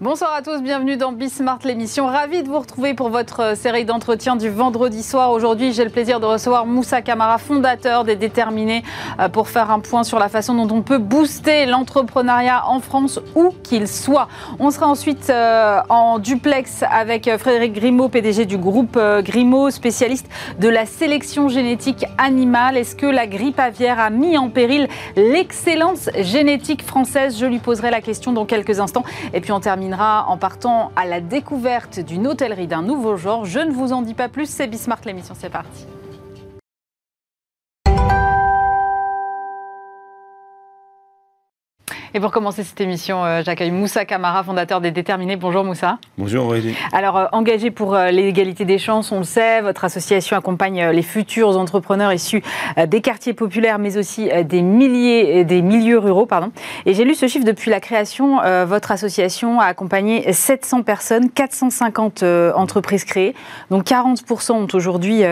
Bonsoir à tous, bienvenue dans Bismart l'émission. Ravi de vous retrouver pour votre euh, série d'entretien du vendredi soir. Aujourd'hui, j'ai le plaisir de recevoir Moussa Kamara, fondateur des Déterminés, euh, pour faire un point sur la façon dont on peut booster l'entrepreneuriat en France, où qu'il soit. On sera ensuite euh, en duplex avec Frédéric Grimaud, PDG du groupe Grimaud, spécialiste de la sélection génétique animale. Est-ce que la grippe aviaire a mis en péril l'excellence génétique française? Je lui poserai la question dans quelques instants. Et puis on termine en partant à la découverte d'une hôtellerie d'un nouveau genre. Je ne vous en dis pas plus, c'est Bismart l'émission, c'est parti. Et pour commencer cette émission, euh, j'accueille Moussa Kamara, fondateur des Déterminés. Bonjour Moussa. Bonjour Aurélie. Alors, euh, engagé pour euh, l'égalité des chances, on le sait, votre association accompagne les futurs entrepreneurs issus des quartiers populaires, mais aussi des, milliers, des milieux ruraux. Pardon. Et j'ai lu ce chiffre depuis la création. votre association a accompagné 700 personnes, 450 entreprises créées. Donc 40% ont aujourd'hui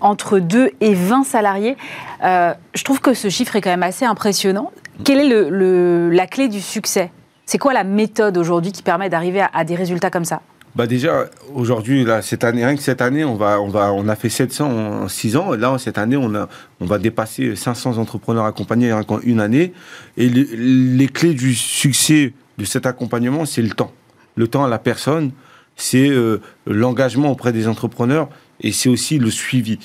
entre 2 et 20 salariés. je trouve que ce chiffre est quand même assez impressionnant. Quelle est la clé du succès? C'est quoi la méthode aujourd'hui qui permet d'arriver à, des résultats comme ça? Bah déjà, aujourd'hui, cette année, rien que cette année, on, a fait 700 en 6 ans. Là, cette année, on va dépasser 500 entrepreneurs accompagnés en une année. Et les clés du succès de cet accompagnement, c'est le temps. Le temps à la personne, c'est euh, l'engagement auprès des entrepreneurs et c'est aussi le suivi.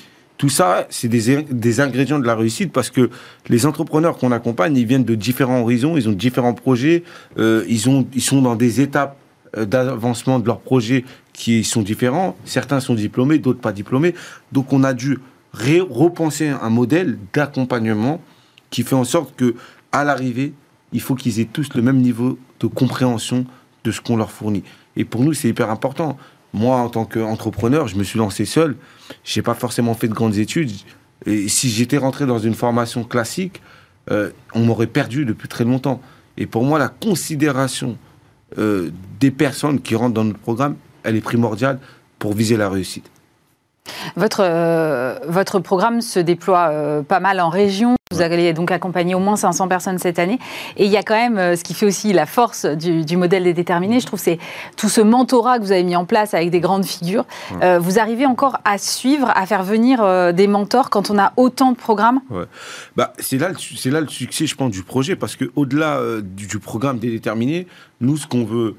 Tout ça, c'est des, ingrédients de la réussite parce que les entrepreneurs qu'on accompagne, ils viennent de différents horizons, ils ont différents projets, euh, ils, ils sont dans des étapes euh, d'avancement de leurs projets qui sont différents. Certains sont diplômés, d'autres pas diplômés. Donc on a dû repenser un modèle d'accompagnement qui fait en sorte que à l'arrivée, il faut qu'ils aient tous le même niveau de compréhension de ce qu'on leur fournit. Et pour nous, c'est hyper important. Moi, en tant qu'entrepreneur, je me suis lancé seul. Je n'ai pas forcément fait de grandes études. Et si j'étais rentré dans une formation classique, euh, on m'aurait perdu depuis très longtemps. Et pour moi, la considération euh, des personnes qui rentrent dans notre programme, elle est primordiale pour viser la réussite. Votre, euh, votre programme se déploie pas mal en région. Vous allez donc accompagner au moins 500 personnes cette année. Et il y a quand même euh, ce qui fait aussi la force du, modèle des déterminés, je trouve, c'est tout ce mentorat que vous avez mis en place avec des grandes figures. Euh, vous arrivez encore à suivre, à faire venir euh, des mentors quand on a autant de programmes? Bah, C'est là, là le succès, je pense, du projet, parce qu'au-delà du, programme des déterminés, nous, ce qu'on veut,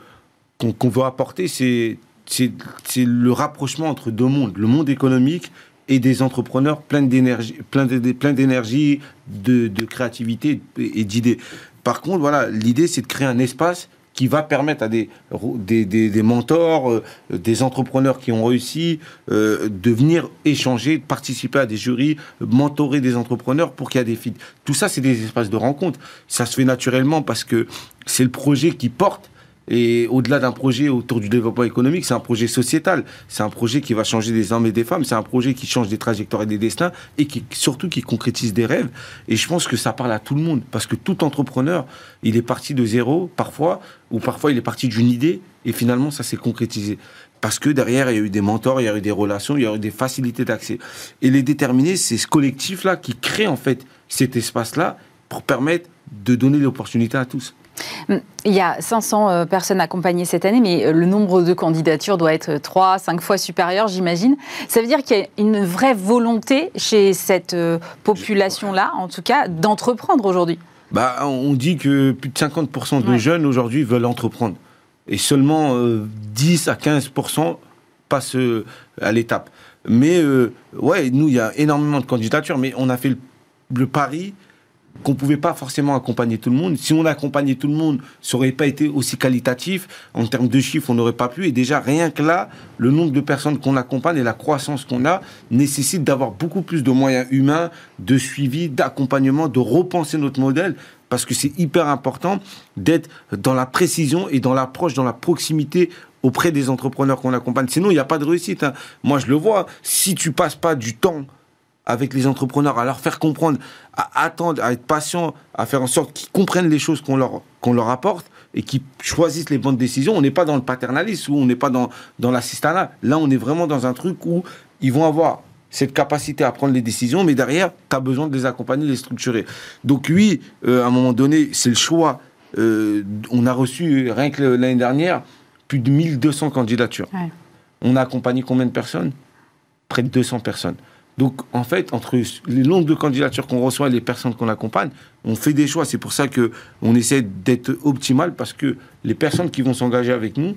qu'on veut apporter, c'est c'est le rapprochement entre deux mondes, le monde économique et des entrepreneurs pleins d'énergie, plein d'énergie, de, de, créativité et d'idées. Par contre, voilà, l'idée, c'est de créer un espace qui va permettre à des, des, des, mentors, euh, des entrepreneurs qui ont réussi, euh, de venir échanger, de participer à des jurys, mentorer des entrepreneurs pour qu'il y ait des feeds. Tout ça, c'est des espaces de rencontre. Ça se fait naturellement parce que c'est le projet qui porte et au-delà d'un projet autour du développement économique, c'est un projet sociétal. C'est un projet qui va changer des hommes et des femmes. C'est un projet qui change des trajectoires et des destins et qui, surtout, qui concrétise des rêves. Et je pense que ça parle à tout le monde. Parce que tout entrepreneur, il est parti de zéro, parfois, ou parfois il est parti d'une idée et finalement ça s'est concrétisé. Parce que derrière, il y a eu des mentors, il y a eu des relations, il y a eu des facilités d'accès. Et les déterminés, c'est ce collectif-là qui crée en fait cet espace-là pour permettre de donner l'opportunité à tous. Il y a 500 euh, personnes accompagnées cette année, mais euh, le nombre de candidatures doit être 3, 5 fois supérieur, j'imagine. Ça veut dire qu'il y a une vraie volonté chez cette euh, population-là, en tout cas, d'entreprendre aujourd'hui. Bah, on dit que plus de 50% de jeunes aujourd'hui veulent entreprendre. Et seulement 10 à 15% passent à l'étape. Mais ouais, nous, il y a énormément de candidatures, mais on a fait le pari qu'on pouvait pas forcément accompagner tout le monde. Si on accompagnait tout le monde, ça n'aurait pas été aussi qualitatif. En termes de chiffres, on n'aurait pas pu. Et déjà, rien que là, le nombre de personnes qu'on accompagne et la croissance qu'on a nécessite d'avoir beaucoup plus de moyens humains, de suivi, d'accompagnement, de repenser notre modèle. Parce que c'est hyper important d'être dans la précision et dans l'approche, dans la proximité auprès des entrepreneurs qu'on accompagne. Sinon, il n'y a pas de réussite. Hein. Moi, je le vois. Si tu passes pas du temps avec les entrepreneurs, à leur faire comprendre, à attendre, à être patient, à faire en sorte qu'ils comprennent les choses qu'on leur, qu'on leur apporte et qu'ils choisissent les bonnes décisions. On n'est pas dans le paternalisme ou on n'est pas dans, dans l'assistanat. Là, on est vraiment dans un truc où ils vont avoir cette capacité à prendre les décisions, mais derrière, tu as besoin de les accompagner, de les structurer. Donc oui, euh, à un moment donné, c'est le choix. Euh, on a reçu, rien que l'année dernière, plus de 1200 candidatures. On a accompagné combien de personnes? Près de 200 personnes. Donc, en fait, entre les nombres de candidatures qu'on reçoit et les personnes qu'on accompagne, on fait des choix. C'est pour ça qu'on essaie d'être optimal parce que les personnes qui vont s'engager avec nous,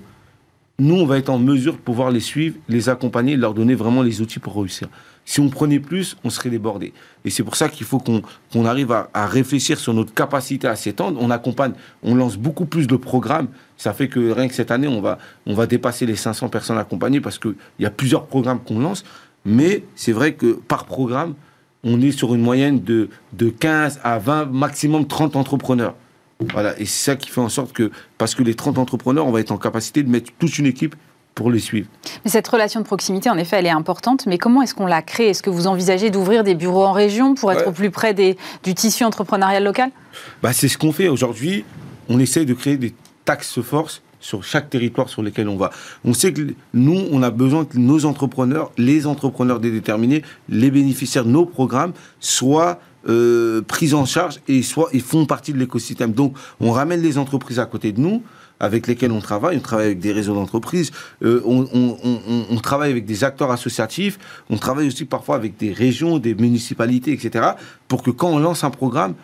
nous, on va être en mesure de pouvoir les suivre, les accompagner, leur donner vraiment les outils pour réussir. Si on prenait plus, on serait débordé. Et c'est pour ça qu'il faut qu'on arrive à, à, réfléchir sur notre capacité à s'étendre. On accompagne, on lance beaucoup plus de programmes. Ça fait que rien que cette année, on va, on va dépasser les 500 personnes accompagnées parce qu'il y a plusieurs programmes qu'on lance. Mais c'est vrai que par programme, on est sur une moyenne de, de 15 à 20, maximum 30 entrepreneurs. Voilà, et c'est ça qui fait en sorte que, parce que les 30 entrepreneurs, on va être en capacité de mettre toute une équipe pour les suivre. Mais cette relation de proximité, en effet, elle est importante. Mais comment est-ce qu'on la crée? Est-ce que vous envisagez d'ouvrir des bureaux en région pour être au plus près des, du tissu entrepreneurial local? Bah, C'est ce qu'on fait aujourd'hui. On essaye de créer des taxes force sur chaque territoire sur lequel on va. On sait que nous, on a besoin que nos entrepreneurs, les entrepreneurs déterminés, les bénéficiaires de nos programmes soient euh, pris en charge et soit ils font partie de l'écosystème. Donc, on ramène les entreprises à côté de nous avec lesquels on travaille. On travaille avec des réseaux d'entreprises, euh, on, on, travaille avec des acteurs associatifs, on travaille aussi parfois avec des régions, des municipalités, etc. Pour que quand on lance un programme,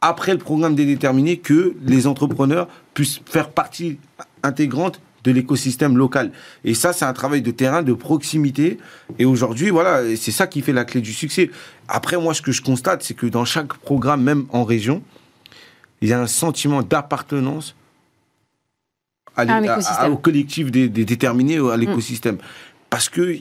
après le programme déterminé, que les entrepreneurs puissent faire partie intégrante de l'écosystème local. Et ça, c'est un travail de terrain, de proximité. Et aujourd'hui, voilà, c'est ça qui fait la clé du succès. Après, moi, ce que je constate, c'est que dans chaque programme, même en région, il y a un sentiment d'appartenance au collectif des, déterminés, à mm. l'écosystème. Parce que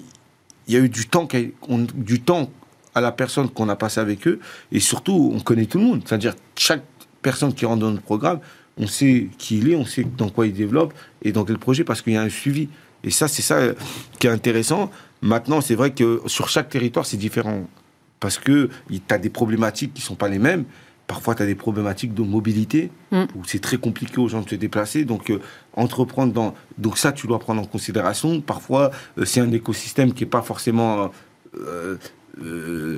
il y a eu du temps, du temps à la personne qu'on a passé avec eux, et surtout, on connaît tout le monde. C'est-à-dire, chaque personne qui rentre dans notre programme, on sait qui il est, on sait dans quoi il développe et dans quel projet, parce qu'il y a un suivi. Et ça, c'est ça euh, qui est intéressant. Maintenant, c'est vrai que sur chaque territoire, c'est différent. Parce que tu as des problématiques qui ne sont pas les mêmes. Parfois, tu as des problématiques de mobilité, mm. où c'est très compliqué aux gens de se déplacer. Donc, euh, entreprendre dans. Donc, ça, tu dois prendre en considération. Parfois, euh, c'est un écosystème qui n'est pas forcément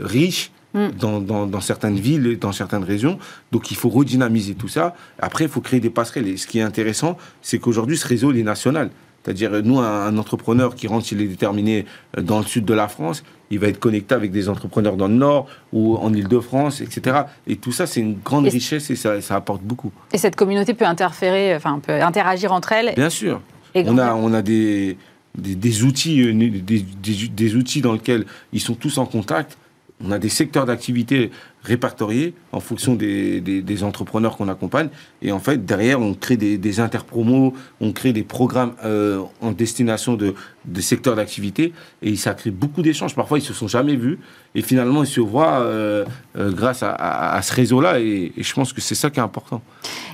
riche. Mm. Dans, dans, certaines villes et dans certaines régions. Donc il faut redynamiser tout ça. Après, il faut créer des passerelles. Et ce qui est intéressant, c'est qu'aujourd'hui, ce réseau, il est national. C'est-à-dire, nous, un, entrepreneur qui rentre, s'il est déterminé euh, dans le sud de la France, il va être connecté avec des entrepreneurs dans le nord ou en Ile-de-France, etc. Et tout ça, c'est une grande richesse et ça, ça, apporte beaucoup. Et cette communauté peut interférer, enfin, peut interagir entre elles Bien sûr. on, a, on a des, des, outils, euh, des, des, outils dans lesquels ils sont tous en contact on a des secteurs d'activité répertoriés en fonction des, entrepreneurs qu'on accompagne. Et en fait, derrière, on crée des, interpromos, on crée des programmes euh, en destination de, secteurs d'activité. Et ça crée beaucoup d'échanges. Parfois, ils se sont jamais vus. Et finalement, ils se voient euh, euh, grâce à, ce réseau-là. Et, je pense que c'est ça qui est important.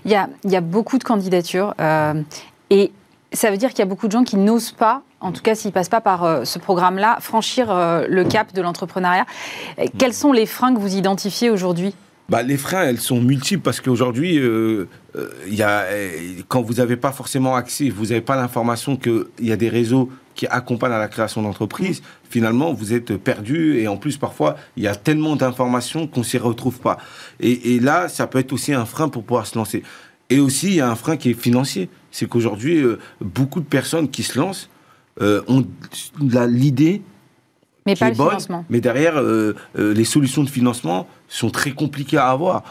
Il y a beaucoup de candidatures. et ça veut dire qu'il y a beaucoup de gens qui n'osent pas, en tout cas s'ils ne passent pas par euh, ce programme-là, franchir euh, le cap de l'entrepreneuriat. Quels sont les freins que vous identifiez aujourd'hui? Bah, les freins, elles sont multiples parce qu'aujourd'hui, euh, y a, quand vous n'avez pas forcément accès, vous n'avez pas l'information qu'il y a des réseaux qui accompagnent à la création d'entreprises, finalement, vous êtes perdu et en plus, parfois, il y a tellement d'informations qu'on ne s'y retrouve pas. Et, là, ça peut être aussi un frein pour pouvoir se lancer. Et aussi, il y a un frein qui est financier c'est qu'aujourd'hui, euh, beaucoup de personnes qui se lancent euh, l'idée mais pas le financement. Mais derrière, euh, les solutions de financement sont très compliquées à avoir.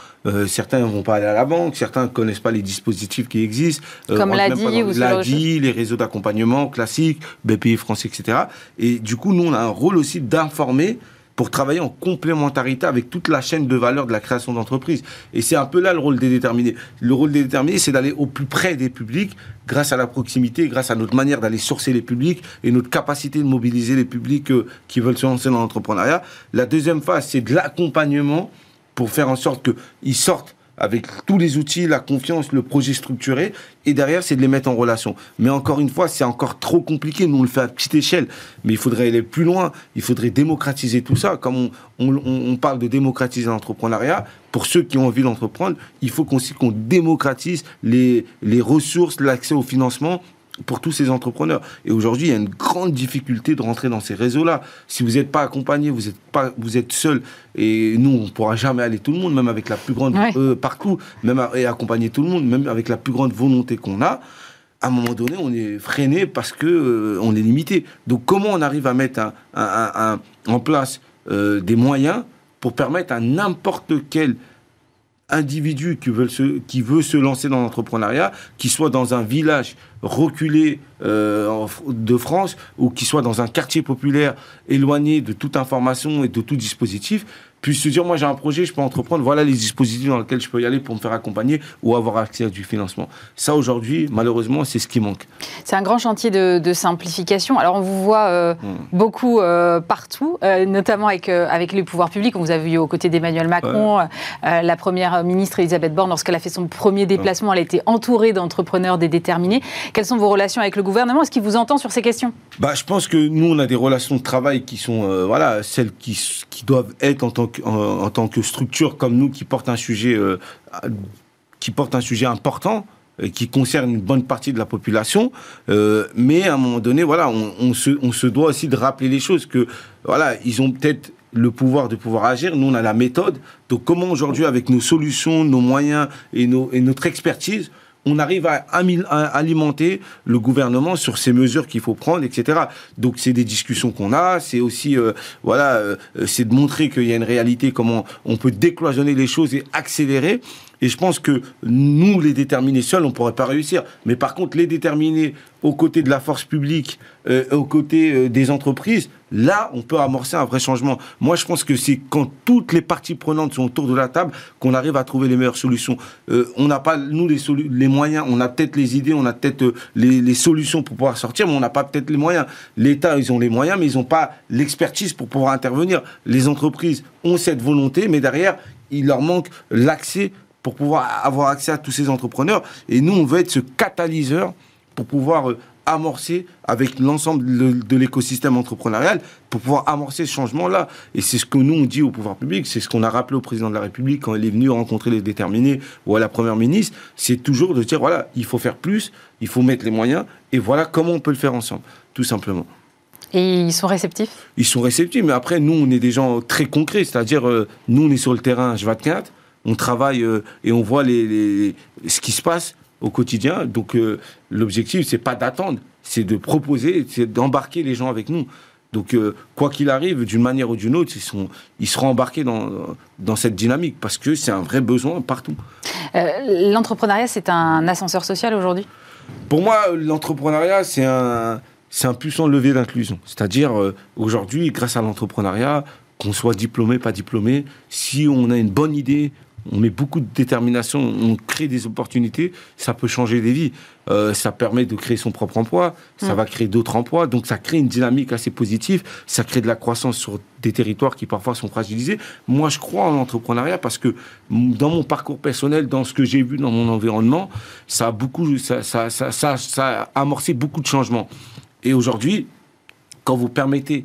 certains ne vont pas aller à la banque, certains ne connaissent pas les dispositifs qui existent. Comme l'ADI ou l'ADI, les réseaux d'accompagnement classiques, BPI français, etc. Et du coup, nous, on a un rôle aussi d'informer pour travailler en complémentarité avec toute la chaîne de valeur de la création d'entreprise. Et c'est un peu là le rôle des déterminés. Le rôle des déterminés, c'est d'aller au plus près des publics grâce à la proximité, grâce à notre manière d'aller sourcer les publics et notre capacité de mobiliser les publics euh, qui veulent se lancer dans l'entrepreneuriat. La deuxième phase, c'est de l'accompagnement pour faire en sorte qu'ils sortent avec tous les outils, la confiance, le projet structuré, et derrière, c'est de les mettre en relation. Mais encore une fois, c'est encore trop compliqué. Nous, on le fait à petite échelle, mais il faudrait aller plus loin. Il faudrait démocratiser tout ça. Comme on, parle de démocratiser l'entrepreneuriat, pour ceux qui ont envie d'entreprendre, il faut qu'on démocratise les, les ressources, l'accès au financement pour tous ces entrepreneurs. Et aujourd'hui, il y a une grande difficulté de rentrer dans ces réseaux-là. Si vous n'êtes pas accompagné, vous êtes pas, vous êtes seul. Et nous, on ne pourra jamais aller tout le monde, même avec la plus grande euh, partout, même et accompagner tout le monde, même avec la plus grande volonté qu'on a. à un moment donné, on est freiné parce que on est limité. Donc, comment on arrive à mettre en place des moyens pour permettre à n'importe quel individu qui veut se, lancer dans l'entrepreneuriat, qui soit dans un village reculé euh, de France ou qui soit dans un quartier populaire éloigné de toute information et de tout dispositif, puisse se dire moi j'ai un projet, je peux entreprendre, voilà les dispositifs dans lesquels je peux y aller pour me faire accompagner ou avoir accès à du financement. Ça aujourd'hui, malheureusement, c'est ce qui manque. C'est un grand chantier de, simplification. Alors on vous voit euh, hmm. beaucoup euh, partout, euh, notamment avec, avec les pouvoirs publics. On vous a vu aux côtés d'Emmanuel Macron, la première ministre Elisabeth Borne, lorsqu'elle a fait son premier déplacement, elle était entourée d'entrepreneurs déterminés. Quelles sont vos relations avec le gouvernement? Est-ce qu'il vous entend sur ces questions? Bah, Je pense que nous, on a des relations de travail qui sont voilà, celles qui, qui doivent être en tant que en, tant que structure comme nous qui porte un sujet, euh, qui porte un sujet important qui concerne une bonne partie de la population, euh, mais à un moment donné, voilà, on, se, on se doit aussi de rappeler les choses que, voilà, ils ont peut-être le pouvoir de pouvoir agir, nous on a la méthode. Donc comment aujourd'hui, avec nos solutions, nos moyens et, nos, et notre expertise, on arrive à, alimenter le gouvernement sur ces mesures qu'il faut prendre, etc. Donc c'est des discussions qu'on a, c'est aussi euh, voilà, euh, c'est de montrer qu'il y a une réalité, comment on peut décloisonner les choses et accélérer. Et je pense que nous, les déterminés seuls, on ne pourrait pas réussir. Mais par contre, les déterminés aux côtés de la force publique, euh, aux côtés euh, des entreprises, là, on peut amorcer un vrai changement. Moi, je pense que c'est quand toutes les parties prenantes sont autour de la table qu'on arrive à trouver les meilleures solutions. Euh, on n'a pas, nous, les, moyens, on a peut-être les idées, on a peut-être les, les, solutions pour pouvoir sortir, mais on n'a pas peut-être les moyens. L'État, ils ont les moyens, mais ils n'ont pas l'expertise pour pouvoir intervenir. Les entreprises ont cette volonté, mais derrière, il leur manque l'accès pour pouvoir avoir accès à tous ces entrepreneurs. Et nous, on veut être ce catalyseur pour pouvoir euh, amorcer avec l'ensemble de, l'écosystème entrepreneurial pour pouvoir amorcer ce changement-là. Et c'est ce que nous, on dit au pouvoir public, c'est ce qu'on a rappelé au président de la République quand il est venu rencontrer les déterminés ou à la première ministre, c'est toujours de dire, voilà, il faut faire plus, il faut mettre les moyens, et voilà comment on peut le faire ensemble, tout simplement. Et ils sont réceptifs? Ils sont réceptifs, mais après, nous, on est des gens très concrets, c'est-à-dire, euh, nous, on est sur le terrain H24, on travaille euh, et on voit les, ce qui se passe au quotidien. Donc euh, l'objectif, c'est pas d'attendre, c'est de proposer, c'est d'embarquer les gens avec nous. Donc euh, quoi qu'il arrive, d'une manière ou d'une autre, ils, sont, ils seront embarqués dans, dans cette dynamique parce que c'est un vrai besoin partout. L'entrepreneuriat, c'est un ascenseur social aujourd'hui? Pour moi, l'entrepreneuriat, c'est un, c'est un puissant levier d'inclusion. C'est-à-dire, aujourd'hui, grâce à l'entrepreneuriat, qu'on soit diplômé, pas diplômé, si on a une bonne idée, on met beaucoup de détermination, on crée des opportunités, ça peut changer des vies. Euh, ça permet de créer son propre emploi, ça mm. va créer d'autres emplois, donc ça crée une dynamique assez positive, ça crée de la croissance sur des territoires qui parfois sont fragilisés. Moi, je crois en l'entrepreneuriat parce que dans mon parcours personnel, dans ce que j'ai vu dans mon environnement, ça a beaucoup, ça, ça, ça, ça a amorcé beaucoup de changements. Et aujourd'hui, quand vous permettez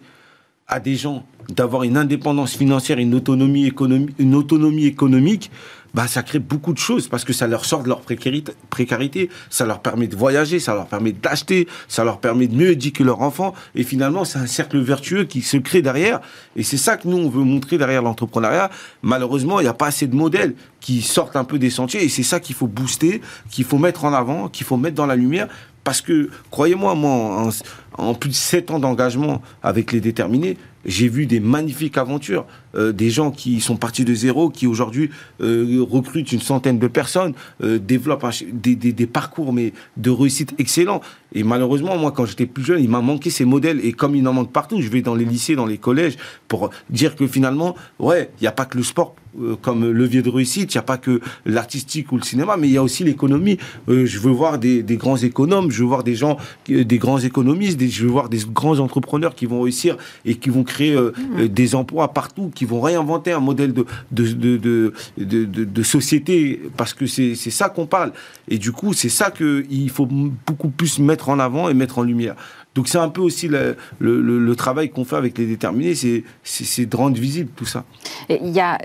à des gens d'avoir une indépendance financière, une autonomie, économique, une autonomie économique, bah, ça crée beaucoup de choses parce que ça leur sort de leur précarité, ça leur permet de voyager, ça leur permet d'acheter, ça leur permet de mieux éduquer leurs enfants. Et finalement, c'est un cercle vertueux qui se crée derrière. Et c'est ça que nous, on veut montrer derrière l'entrepreneuriat. Malheureusement, il n'y a pas assez de modèles qui sortent un peu des sentiers. Et c'est ça qu'il faut booster, qu'il faut mettre en avant, qu'il faut mettre dans la lumière. Parce que, croyez-moi, moi, en, en, plus de 7 ans d'engagement avec les déterminés, j'ai vu des magnifiques aventures, euh, des gens qui sont partis de zéro, qui aujourd'hui euh, recrutent une centaine de personnes, euh, développent des, des, parcours mais de réussite excellents. Et malheureusement, moi, quand j'étais plus jeune, il m'a manqué ces modèles. Et comme il en manque partout, je vais dans les lycées, dans les collèges, pour dire que finalement, ouais, il n'y a pas que le sport comme levier de réussite, il n'y a pas que l'artistique ou le cinéma, mais il y a aussi l'économie. je veux voir des, des, grands économes, je veux voir des gens, des grands économistes, des, je veux voir des grands entrepreneurs qui vont réussir et qui vont créer euh, mmh. euh, des emplois partout, qui vont réinventer un modèle de, de, de, société, parce que c'est ça qu'on parle. Et du coup, c'est ça qu'il faut beaucoup plus mettre en avant et mettre en lumière. Donc c'est un peu aussi le, le, le travail qu'on fait avec les déterminés, c'est de rendre visible tout ça. Il y a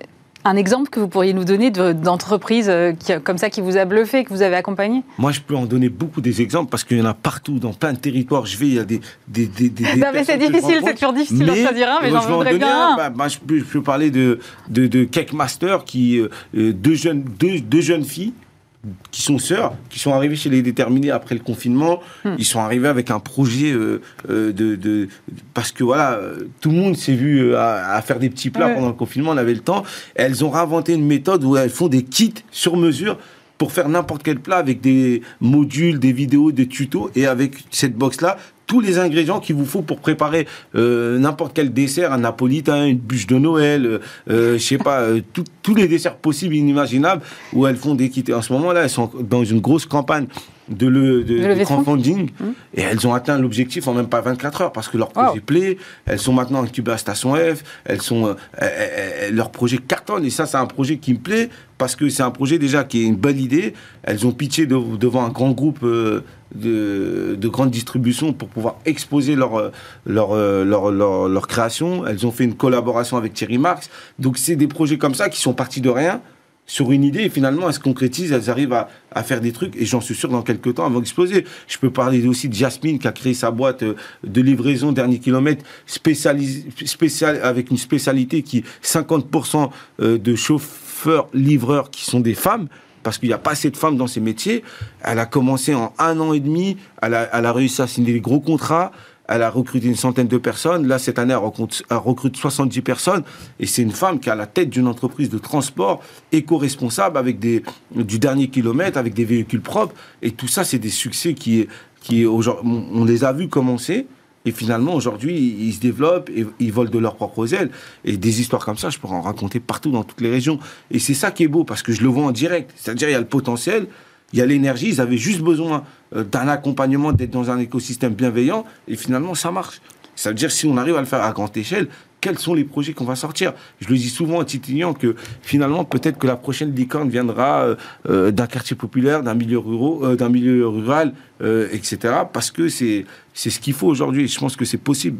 un exemple que vous pourriez nous donner d'entreprise euh, comme ça qui vous a bluffé, que vous avez accompagné? Moi, je peux en donner beaucoup des exemples parce qu'il y en a partout, dans plein de territoires. Je vais, il y a des. des, des, non, mais c'est difficile, c'est toujours difficile d'en choisir un, mais j'en voudrais bien un. Bah, bah, je, peux, parler de, de, de Cake Master, qui, euh, deux, jeunes, deux, deux jeunes filles qui sont sœurs, qui sont arrivées chez les déterminés après le confinement. Hmm. Ils sont arrivés avec un projet euh, euh, de, Parce que voilà, tout le monde s'est vu à, faire des petits plats pendant le confinement, on avait le temps. elles ont réinventé une méthode où elles font des kits sur mesure pour faire n'importe quel plat avec des modules, des vidéos, des tutos. Et avec cette box-là, tous les ingrédients qu'il vous faut pour préparer euh, n'importe quel dessert, un napolitain, une bûche de Noël, euh, euh je sais pas, euh, tous les desserts possibles inimaginables où elles font des kits. En ce moment-là, elles sont dans une grosse campagne de, le, de, crowdfunding mmh. et elles ont atteint l'objectif en même pas 24 heures parce que leur projet plaît. Elles sont maintenant incubées à Station F. Elles sont, leur projet cartonne et ça, c'est un projet qui me plaît parce que c'est un projet déjà qui est une bonne idée. Elles ont pitché devant un grand groupe de, de grande distribution pour pouvoir exposer leur, leur, leur, leur, création. Elles ont fait une collaboration avec Thierry Marx. Donc c'est des projets comme ça qui sont partis de rien sur une idée et finalement elles se concrétisent, elles arrivent à, à faire des trucs et j'en suis sûr dans quelques temps elles vont exploser. Je peux parler aussi de Jasmine qui a créé sa boîte euh, de livraison dernier kilomètre spécial, avec une spécialité qui 50% euh, de chauffeurs livreurs qui sont des femmes parce qu'il n'y a pas assez de femmes dans ces métiers. Elle a commencé en un an et demi, elle a, elle a réussi à signer des gros contrats, elle a recruté une centaine de personnes. Là, cette année, elle recrute, 70 personnes. Et c'est une femme qui a la tête d'une entreprise de transport éco-responsable avec des, du dernier kilomètre, avec des véhicules propres. Et tout ça, c'est des succès qui, qui on les a vus commencer. Et finalement, aujourd'hui, ils se développent et ils volent de leurs propres ailes. Et des histoires comme ça, je pourrais en raconter partout dans toutes les régions. Et c'est ça qui est beau, parce que je le vois en direct. C'est-à-dire, il y a le potentiel, il y a l'énergie, ils avaient juste besoin euh, d'un accompagnement, d'être dans un écosystème bienveillant, et finalement, ça marche. Ça veut dire, si on arrive à le faire à grande échelle, quels sont les projets qu'on va sortir? Je le dis souvent en titillant que finalement, peut-être que la prochaine licorne viendra euh, euh, d'un quartier populaire, d'un milieu, milieu rural, etc. Parce que c'est, ce qu'il faut aujourd'hui. Je pense que c'est possible.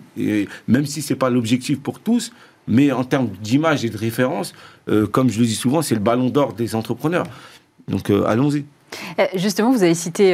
Même si ce n'est pas l'objectif pour tous, mais en termes d'image et de référence, comme je le dis souvent, c'est le ballon d'or des entrepreneurs. Donc allons-y. Justement, vous avez cité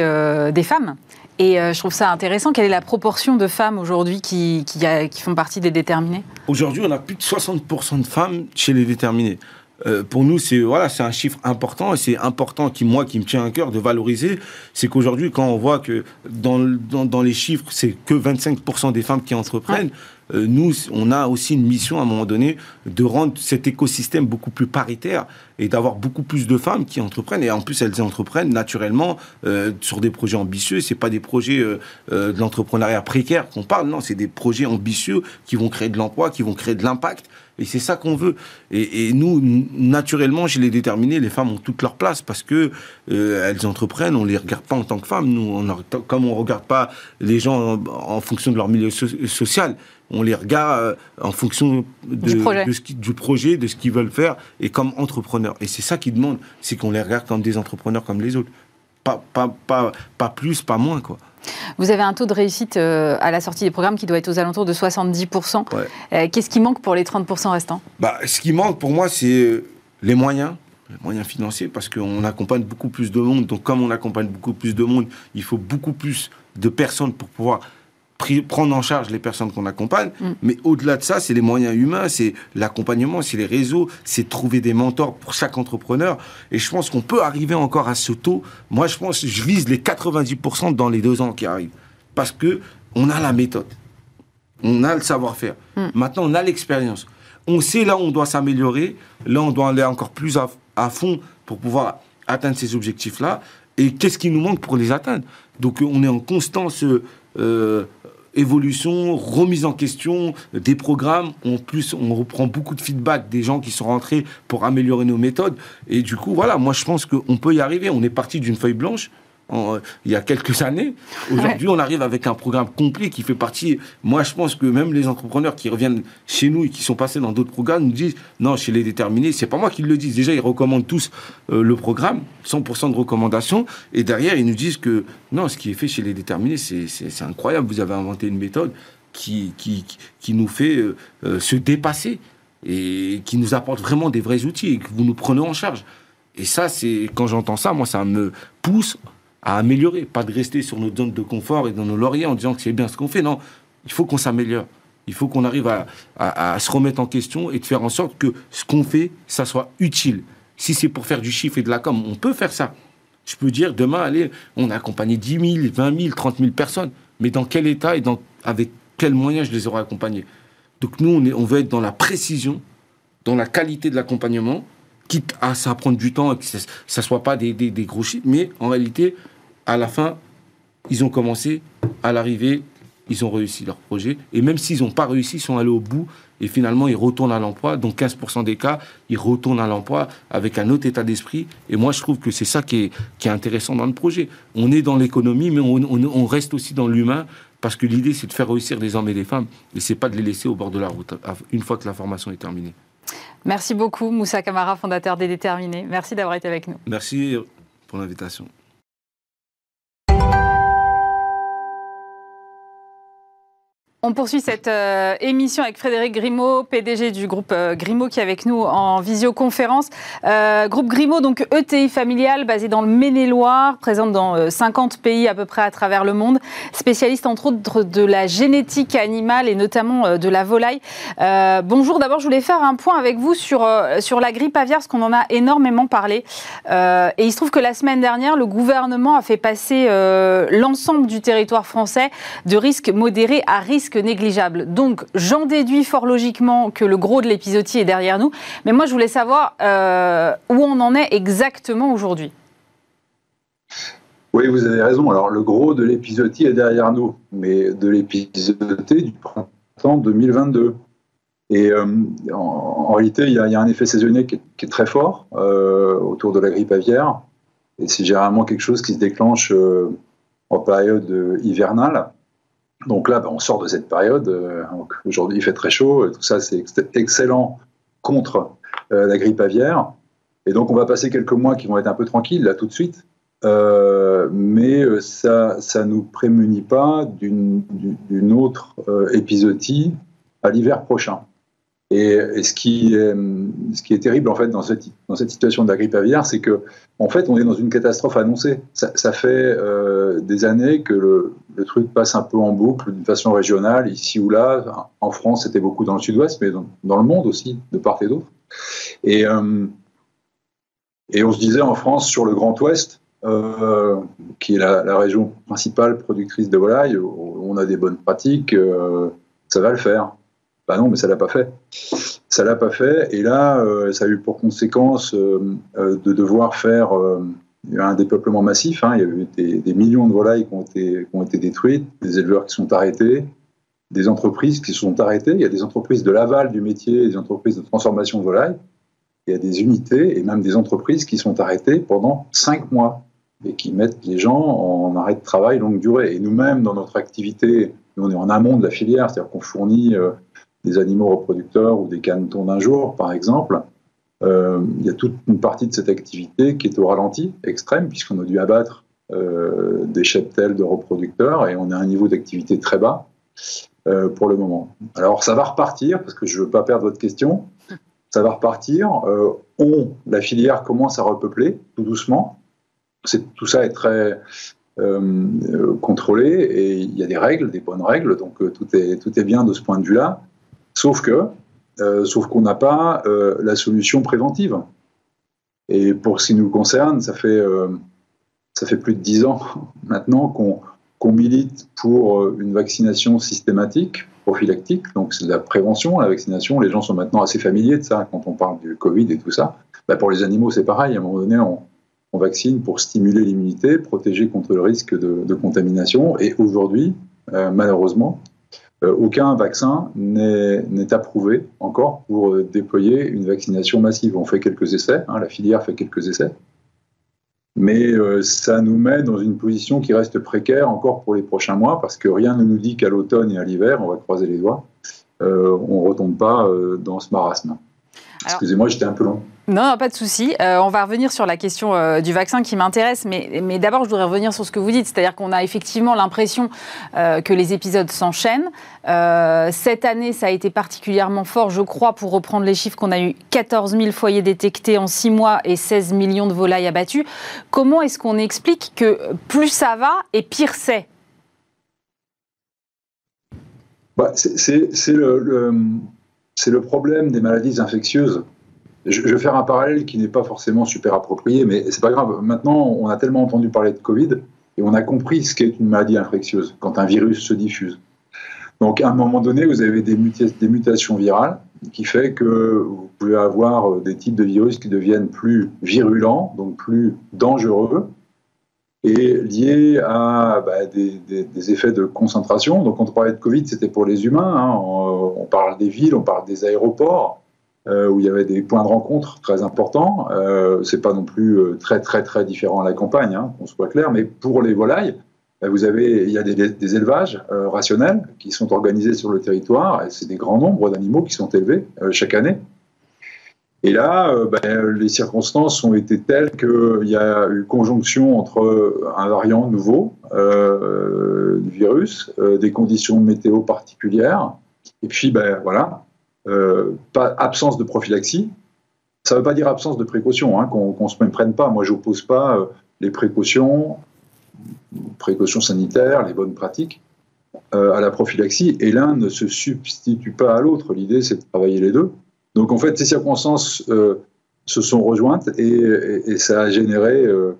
des femmes. Et euh, je trouve ça intéressant. Quelle est la proportion de femmes aujourd'hui qui, qui, font partie des déterminés? Aujourd'hui, on a plus de 60% de femmes chez les déterminés. Euh, pour nous, c'est voilà, c'est un chiffre important et c'est important qui moi qui me tient à cœur de valoriser, c'est qu'aujourd'hui quand on voit que dans, dans, les chiffres, c'est que 25% des femmes qui entreprennent, euh, nous, on a aussi une mission à un moment donné de rendre cet écosystème beaucoup plus paritaire et d'avoir beaucoup plus de femmes qui entreprennent. Et en plus, elles entreprennent naturellement euh, sur des projets ambitieux. C'est pas des projets euh, de l'entrepreneuriat précaire qu'on parle. Non, c'est des projets ambitieux qui vont créer de l'emploi, qui vont créer de l'impact. Et c'est ça qu'on veut. Et, nous, naturellement, je l'ai déterminé, les femmes ont toute leur place parce que elles entreprennent. On les regarde pas en tant que femmes. Nous, on, comme on regarde pas les gens en, fonction de leur milieu social, on les regarde euh, en fonction du, projet. De ce du, projet. de ce qu'ils veulent faire, et comme entrepreneurs. Et c'est ça qu'ils demandent, c'est qu'on les regarde comme des entrepreneurs comme les autres. Pas, pas, pas, pas plus, pas moins, quoi. Vous avez un taux de réussite euh, à la sortie des programmes qui doit être aux alentours de 70%. Euh, qu'est-ce qui manque pour les 30% restants? Bah, Ce qui manque pour moi, c'est les moyens, les moyens financiers, parce qu'on accompagne beaucoup plus de monde. Donc comme on accompagne beaucoup plus de monde, il faut beaucoup plus de personnes pour pouvoir prendre en charge les personnes qu'on accompagne. Mm. Mais au-delà de ça, c'est les moyens humains, c'est l'accompagnement, c'est les réseaux, c'est trouver des mentors pour chaque entrepreneur. Et je pense qu'on peut arriver encore à ce taux. Moi, je pense, je vise les 90% dans les deux ans qui arrivent. Parce que on a la méthode. On a le savoir-faire. Mm. Maintenant, on a l'expérience. On sait là où on doit s'améliorer. Là, on doit aller encore plus à, fond pour pouvoir atteindre ces objectifs-là. Et qu'est-ce qui nous manque pour les atteindre? Donc, on est en constance euh, évolution, remise en question des programmes. En plus, on reprend beaucoup de feedback des gens qui sont rentrés pour améliorer nos méthodes. Et du coup, voilà, moi je pense qu'on peut y arriver. On est parti d'une feuille blanche il y a quelques années. Aujourd'hui, on arrive avec un programme complet qui fait partie. Moi, je pense que même les entrepreneurs qui reviennent chez nous et qui sont passés dans d'autres programmes nous disent non, chez les déterminés, c'est pas moi qui le dis. Déjà, ils recommandent tous euh, le programme, 100% de recommandations. Et derrière, ils nous disent que non, ce qui est fait chez les déterminés, c'est incroyable. Vous avez inventé une méthode qui, qui, qui nous fait euh, euh, se dépasser et qui nous apporte vraiment des vrais outils et que vous nous prenez en charge. Et ça, c'est quand j'entends ça, moi, ça me pousse à améliorer, pas de rester sur notre zone de confort et dans nos lauriers en disant que c'est bien ce qu'on fait. Non, il faut qu'on s'améliore. Il faut qu'on arrive à, se remettre en question et de faire en sorte que ce qu'on fait, ça soit utile. Si c'est pour faire du chiffre et de la com, on peut faire ça. Je peux dire, demain, allez, on a accompagné 10 000, 20 000, 30 000 personnes. Mais dans quel état et avec quels moyens je les aurais accompagnés? Donc nous, on, est, on veut être dans la précision, dans la qualité de l'accompagnement, quitte à ça prendre du temps et que ça ne soit pas des, gros chiffres. Mais en réalité, à la fin, ils ont commencé, à l'arrivée, ils ont réussi leur projet. Et même s'ils n'ont pas réussi, ils sont allés au bout. Et finalement, ils retournent à l'emploi. Donc 15% des cas, ils retournent à l'emploi avec un autre état d'esprit. Et moi, je trouve que c'est ça qui est, intéressant dans le projet. On est dans l'économie, mais on, on, reste aussi dans l'humain. Parce que l'idée, c'est de faire réussir des hommes et des femmes. Et c'est pas de les laisser au bord de la route, une fois que la formation est terminée. Merci beaucoup, Moussa Kamara, fondateur des Déterminés. Merci d'avoir été avec nous. Merci pour l'invitation. On poursuit cette euh, émission avec Frédéric Grimaud, PDG du groupe euh, Grimaud, qui est avec nous en visioconférence. Euh, groupe Grimaud, donc ETI familial, basé dans le Maine-et-Loire, présente dans 50 pays à peu près à travers le monde, spécialiste entre autres de la génétique animale et notamment de la volaille. bonjour, d'abord je voulais faire un point avec vous sur, sur la grippe aviaire, parce qu'on en a énormément parlé. et il se trouve que la semaine dernière, le gouvernement a fait passer l'ensemble du territoire français de risque modéré à risque négligeable. Donc, j'en déduis fort logiquement que le gros de l'épisodie est derrière nous. Mais moi, je voulais savoir euh, où on en est exactement aujourd'hui. Oui, vous avez raison. Alors, le gros de l'épisodie est derrière nous, mais de l'épisodie du printemps 2022. Et euh, en, réalité, il y, a, un effet saisonnier qui est, très fort euh, autour de la grippe aviaire. Et c'est généralement quelque chose qui se déclenche en période hivernale. Donc là, on sort de cette période. Euh, aujourd'hui, il fait très chaud. Tout ça, c'est excellent contre euh, la grippe aviaire. Et donc, on va passer quelques mois qui vont être un peu tranquilles, là, tout de suite. Euh, mais ça ne nous prémunit pas d'une autre épisodie à l'hiver prochain. Et, ce, qui est, ce qui est terrible en fait dans cette, situation de la grippe aviaire, c'est que en fait on est dans une catastrophe annoncée. Ça, fait euh, des années que le, truc passe un peu en boucle d'une façon régionale, ici ou là. En France, c'était beaucoup dans le sud-ouest, mais dans, le monde aussi, de part et d'autre. Et, euh, et on se disait en France, sur le Grand Ouest, euh, qui est la, la, région principale productrice de volailles, on a des bonnes pratiques, euh, ça va le faire. Bah non, mais ça l'a pas fait. Ça l'a pas fait. Et là, euh, ça a eu pour conséquence euh, euh, de devoir faire un dépeuplement massif. Hein. Il y a eu des, millions de volailles qui ont, été, qui ont été détruites, des éleveurs qui sont arrêtés, des entreprises qui sont arrêtées. Il y a des entreprises de l'aval du métier, des entreprises de transformation de volailles. Il y a des unités et même des entreprises qui sont arrêtées pendant cinq mois et qui mettent les gens en arrêt de travail longue durée. Et nous-mêmes, dans notre activité, nous, on est en amont de la filière, c'est-à-dire qu'on fournit des animaux reproducteurs ou des canetons d'un jour, par exemple, euh, il y a toute une partie de cette activité qui est au ralenti extrême, puisqu'on a dû abattre euh, des cheptels de reproducteurs et on a un niveau d'activité très bas euh, pour le moment. Alors ça va repartir, parce que je ne veux pas perdre votre question, ça va repartir. on, la filière commence à repeupler tout doucement. Tout ça est très contrôlé et il y a des règles, des bonnes règles, donc tout, est, tout est bien de ce point de vue-là. Sauf que, euh, sauf qu'on n'a pas euh, la solution préventive. Et pour ce qui nous concerne, ça fait, euh, ça fait plus de dix ans maintenant qu'on milite pour une vaccination systématique, prophylactique. Donc c'est de la prévention, la vaccination. Les gens sont maintenant assez familiers de ça quand on parle du Covid et tout ça. Bah, pour les animaux, c'est pareil. À un moment donné, on, vaccine pour stimuler l'immunité, protéger contre le risque de, contamination. Et aujourd'hui, malheureusement, aucun vaccin n'est approuvé encore pour euh, déployer une vaccination massive. On fait quelques essais, hein, la filière fait quelques essais, mais euh, ça nous met dans une position qui reste précaire encore pour les prochains mois, parce que rien ne nous dit qu'à l'automne et à l'hiver, on va croiser les doigts, on ne retombe pas dans ce marasme. Excusez-moi, j'étais un peu long. Non, pas de souci. Euh, on va revenir sur la question euh, du vaccin qui m'intéresse, mais, mais d'abord, je voudrais revenir sur ce que vous dites, c'est-à-dire qu'on a effectivement l'impression euh, que les épisodes s'enchaînent. cette année, ça a été particulièrement fort, je crois, pour reprendre les chiffres, qu'on a eu 14 000 foyers détectés en 6 mois et 16 millions de volailles abattues. Comment est-ce qu'on explique que plus ça va et pire c'est? Bah, C'est le, le, le problème des maladies infectieuses je, vais faire un parallèle qui n'est pas forcément super approprié, mais c'est pas grave. Maintenant, on a tellement entendu parler de Covid et on a compris ce qu'est une maladie infectieuse quand un virus se diffuse. Donc, à un moment donné, vous avez des, des mutations virales qui fait que vous pouvez avoir des types de virus qui deviennent plus virulents, donc plus dangereux, et liés à bah, des, effets de concentration. Donc, quand on parlait de Covid, c'était pour les humains. Hein. On, parle des villes, on parle des aéroports, euh, où il y avait des points de rencontre très importants. Euh, c'est pas non plus euh, très, très, très différent à la campagne, hein, qu'on soit clair, mais pour les volailles, bah, vous avez, il y a des, élevages rationnels qui sont organisés sur le territoire, et c'est des grands nombres d'animaux qui sont élevés chaque année. Et là, euh, ben, les circonstances ont été telles qu'il y a eu conjonction entre un variant nouveau euh, du virus, euh, des conditions météo particulières, et puis ben, voilà, absence de prophylaxie. Ça ne veut pas dire absence de précautions, hein, qu'on ne se prenne pas. Moi, je n'oppose pas les précautions, précautions sanitaires, les bonnes pratiques à la prophylaxie, et l'un ne se substitue pas à l'autre. L'idée, c'est de travailler les deux. Donc en fait, ces circonstances euh, se sont rejointes et, ça a généré euh,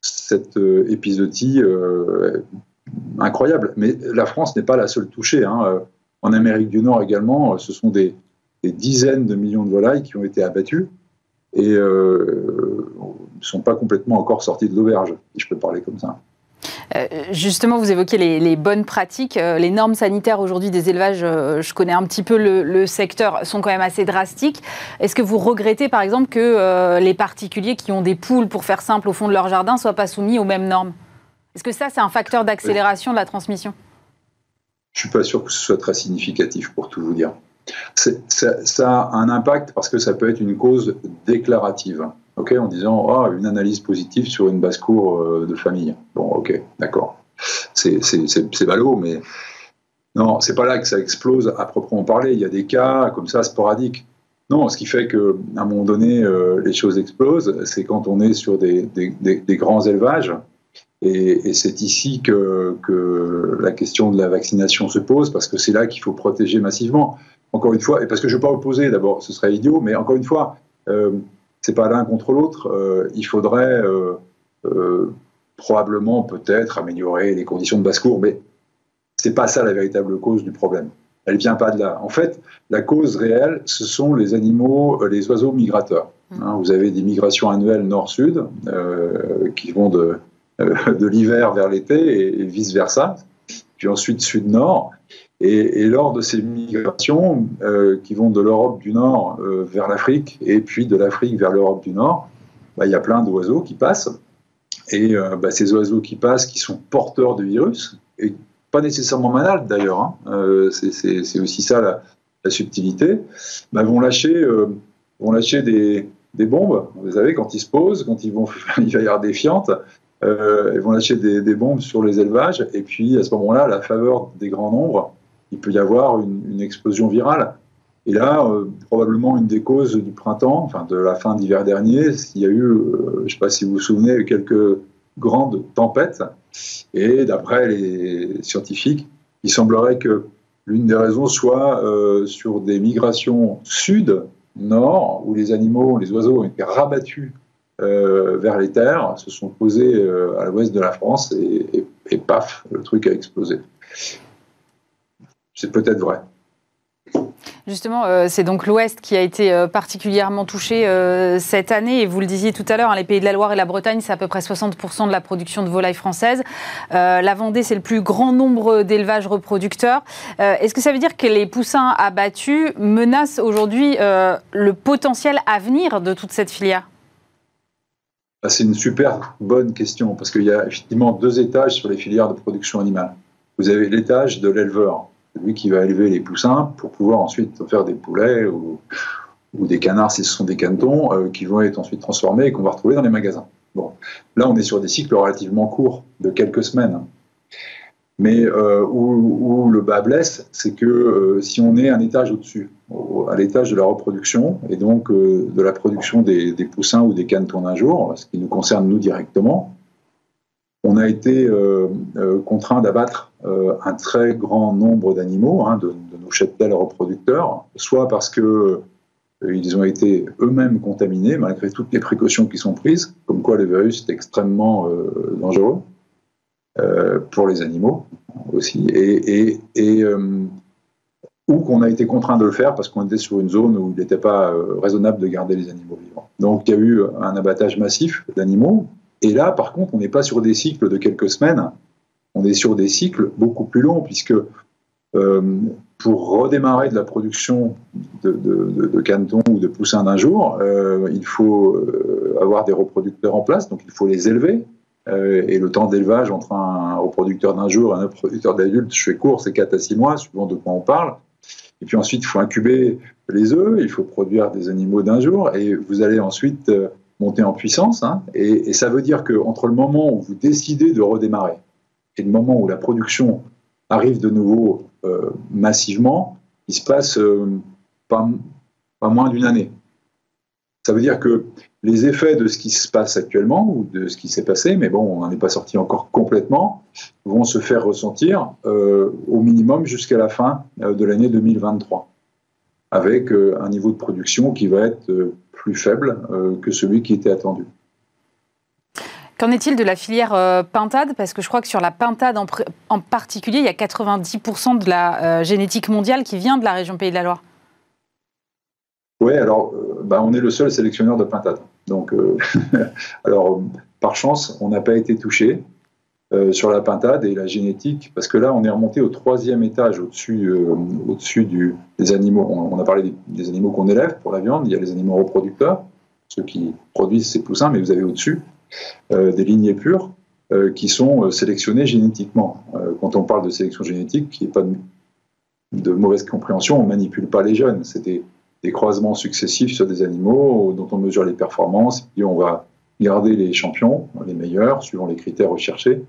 cette euh, épisodie incroyable. Mais la France n'est pas la seule touchée. Hein. En Amérique du Nord également, ce sont des, dizaines de millions de volailles qui ont été abattues et ne sont pas complètement encore sorties de l'auberge, si je peux parler comme ça. Euh, justement, vous évoquez les, bonnes pratiques. Euh, les normes sanitaires aujourd'hui des élevages, euh, je connais un petit peu le, secteur, sont quand même assez drastiques. Est-ce que vous regrettez par exemple que les particuliers qui ont des poules, pour faire simple, au fond de leur jardin, soient pas soumis aux mêmes normes? Est-ce que ça, c'est un facteur d'accélération de la transmission? Je suis pas sûr que ce soit très significatif, pour tout vous dire. Ça, a un impact parce que ça peut être une cause déclarative ok, en disant oh, une analyse positive sur une basse-cour euh, de famille. Bon, ok, d'accord. C'est ballot, mais non, c'est pas là que ça explose à proprement parler. Il y a des cas comme ça sporadiques. Non, ce qui fait qu'à un moment donné, euh, les choses explosent, c'est quand on est sur des, des, grands élevages. Et, c'est ici que, que, la question de la vaccination se pose, parce que c'est là qu'il faut protéger massivement. Encore une fois, et parce que je ne veux pas opposer, d'abord, ce serait idiot, mais encore une fois, euh, c'est pas l'un contre l'autre. Euh, il faudrait euh, euh, probablement peut-être améliorer les conditions de basse-cour, mais c'est pas ça la véritable cause du problème. Elle vient pas de là. En fait, la cause réelle, ce sont les animaux, les oiseaux migrateurs. Mmh. Hein, vous avez des migrations annuelles nord-sud qui vont de, de l'hiver vers l'été et vice-versa, puis ensuite sud-nord. Et, lors de ces migrations euh, qui vont de l'Europe du Nord euh, vers l'Afrique et puis de l'Afrique vers l'Europe du Nord, bah, il y a plein d'oiseaux qui passent. Et euh, bah, ces oiseaux qui passent, qui sont porteurs de virus, et pas nécessairement malades d'ailleurs, hein, c'est aussi ça la, subtilité, bah, vont lâcher, vont lâcher des, bombes. Vous savez, quand ils se posent, quand ils vont, il va y avoir des ils vont lâcher des, des, bombes sur les élevages. Et puis à ce moment-là, à la faveur des grands nombres, il peut y avoir une, explosion virale. Et là, euh, probablement une des causes du printemps, enfin de la fin d'hiver dernier, il y a eu, euh, je ne sais pas si vous vous souvenez, quelques grandes tempêtes. Et d'après les scientifiques, il semblerait que l'une des raisons soit euh, sur des migrations sud-nord, où les animaux, les oiseaux ont été rabattus vers les terres, se sont posés à l'ouest de la France et, et, paf, le truc a explosé c'est peut-être vrai. Justement, euh, c'est donc l'Ouest qui a été euh, particulièrement touché euh, cette année. Et vous le disiez tout à l'heure, hein, les pays de la Loire et la Bretagne, c'est à peu près 60% de la production de volailles françaises. la Vendée, c'est le plus grand nombre d'élevages reproducteurs. Est-ce que ça veut dire que les poussins abattus menacent aujourd'hui le potentiel avenir de toute cette filière ah, C'est une super bonne question, parce qu'il y a effectivement deux étages sur les filières de production animale. Vous avez l'étage de l'éleveur lui qui va élever les poussins pour pouvoir ensuite faire des poulets ou, des canards si ce sont des canetons euh, qui vont être ensuite transformés et qu'on va retrouver dans les magasins. Bon, là on est sur des cycles relativement courts de quelques semaines. Mais euh, où, le bas blesse, c'est que euh, si on est un étage au-dessus, à l'étage de la reproduction, et donc de la production des, des, poussins ou des canetons un jour, ce qui nous concerne nous directement, on a été contraint d'abattre un très grand nombre d'animaux, hein, de, nos cheptels reproducteurs, soit parce que ils ont été eux-mêmes contaminés malgré toutes les précautions qui sont prises, comme quoi le virus est extrêmement dangereux pour les animaux aussi, ou qu'on a été contraint de le faire parce qu'on était sur une zone où il n'était pas raisonnable de garder les animaux vivants. Donc il y a eu un abattage massif d'animaux, et là par contre on n'est pas sur des cycles de quelques semaines, on est sur des cycles beaucoup plus longs, puisque euh, pour redémarrer de la production de, de, canetons ou de poussins d'un jour, euh, il faut euh, avoir des reproducteurs en place, donc il faut les élever. et le temps d'élevage entre un reproducteur d'un jour et un reproducteur d'adulte, je fais court, c'est 4 à 6 mois, suivant de quoi on parle. Et puis ensuite, il faut incuber les œufs, il faut produire des animaux d'un jour, et vous allez ensuite monter en puissance. Hein. et, et, ça veut dire qu'entre le moment où vous décidez de redémarrer et le moment où la production arrive de nouveau euh, massivement, il se passe euh, pas, moins d'une année. Ça veut dire que les effets de ce qui se passe actuellement ou de ce qui s'est passé, mais bon, on n'en est pas sorti encore complètement, vont se faire ressentir euh, au minimum jusqu'à la fin de l'année 2023, avec un niveau de production qui va être plus faible que celui qui était attendu. Qu'en est-il de la filière euh, pintade? Parce que je crois que sur la pintade en, particulier, il y a 90% de la euh, génétique mondiale qui vient de la région Pays de la Loire. Oui, alors euh, bah, on est le seul sélectionneur de pintade. Donc, alors par chance, on n'a pas été touché sur la pintade et la génétique, parce que là, on est remonté au troisième étage au-dessus, au-dessus des animaux. On, a parlé des, animaux qu'on élève pour la viande. Il y a les animaux reproducteurs, ceux qui produisent ces poussins, mais vous avez au-dessus des lignées pures euh, qui sont euh, sélectionnées génétiquement. quand on parle de sélection génétique, n'y a pas de, mauvaise compréhension, on ne manipule pas les jeunes. C'est des, croisements successifs sur des animaux dont on mesure les performances, et on va garder les champions, les meilleurs, suivant les critères recherchés,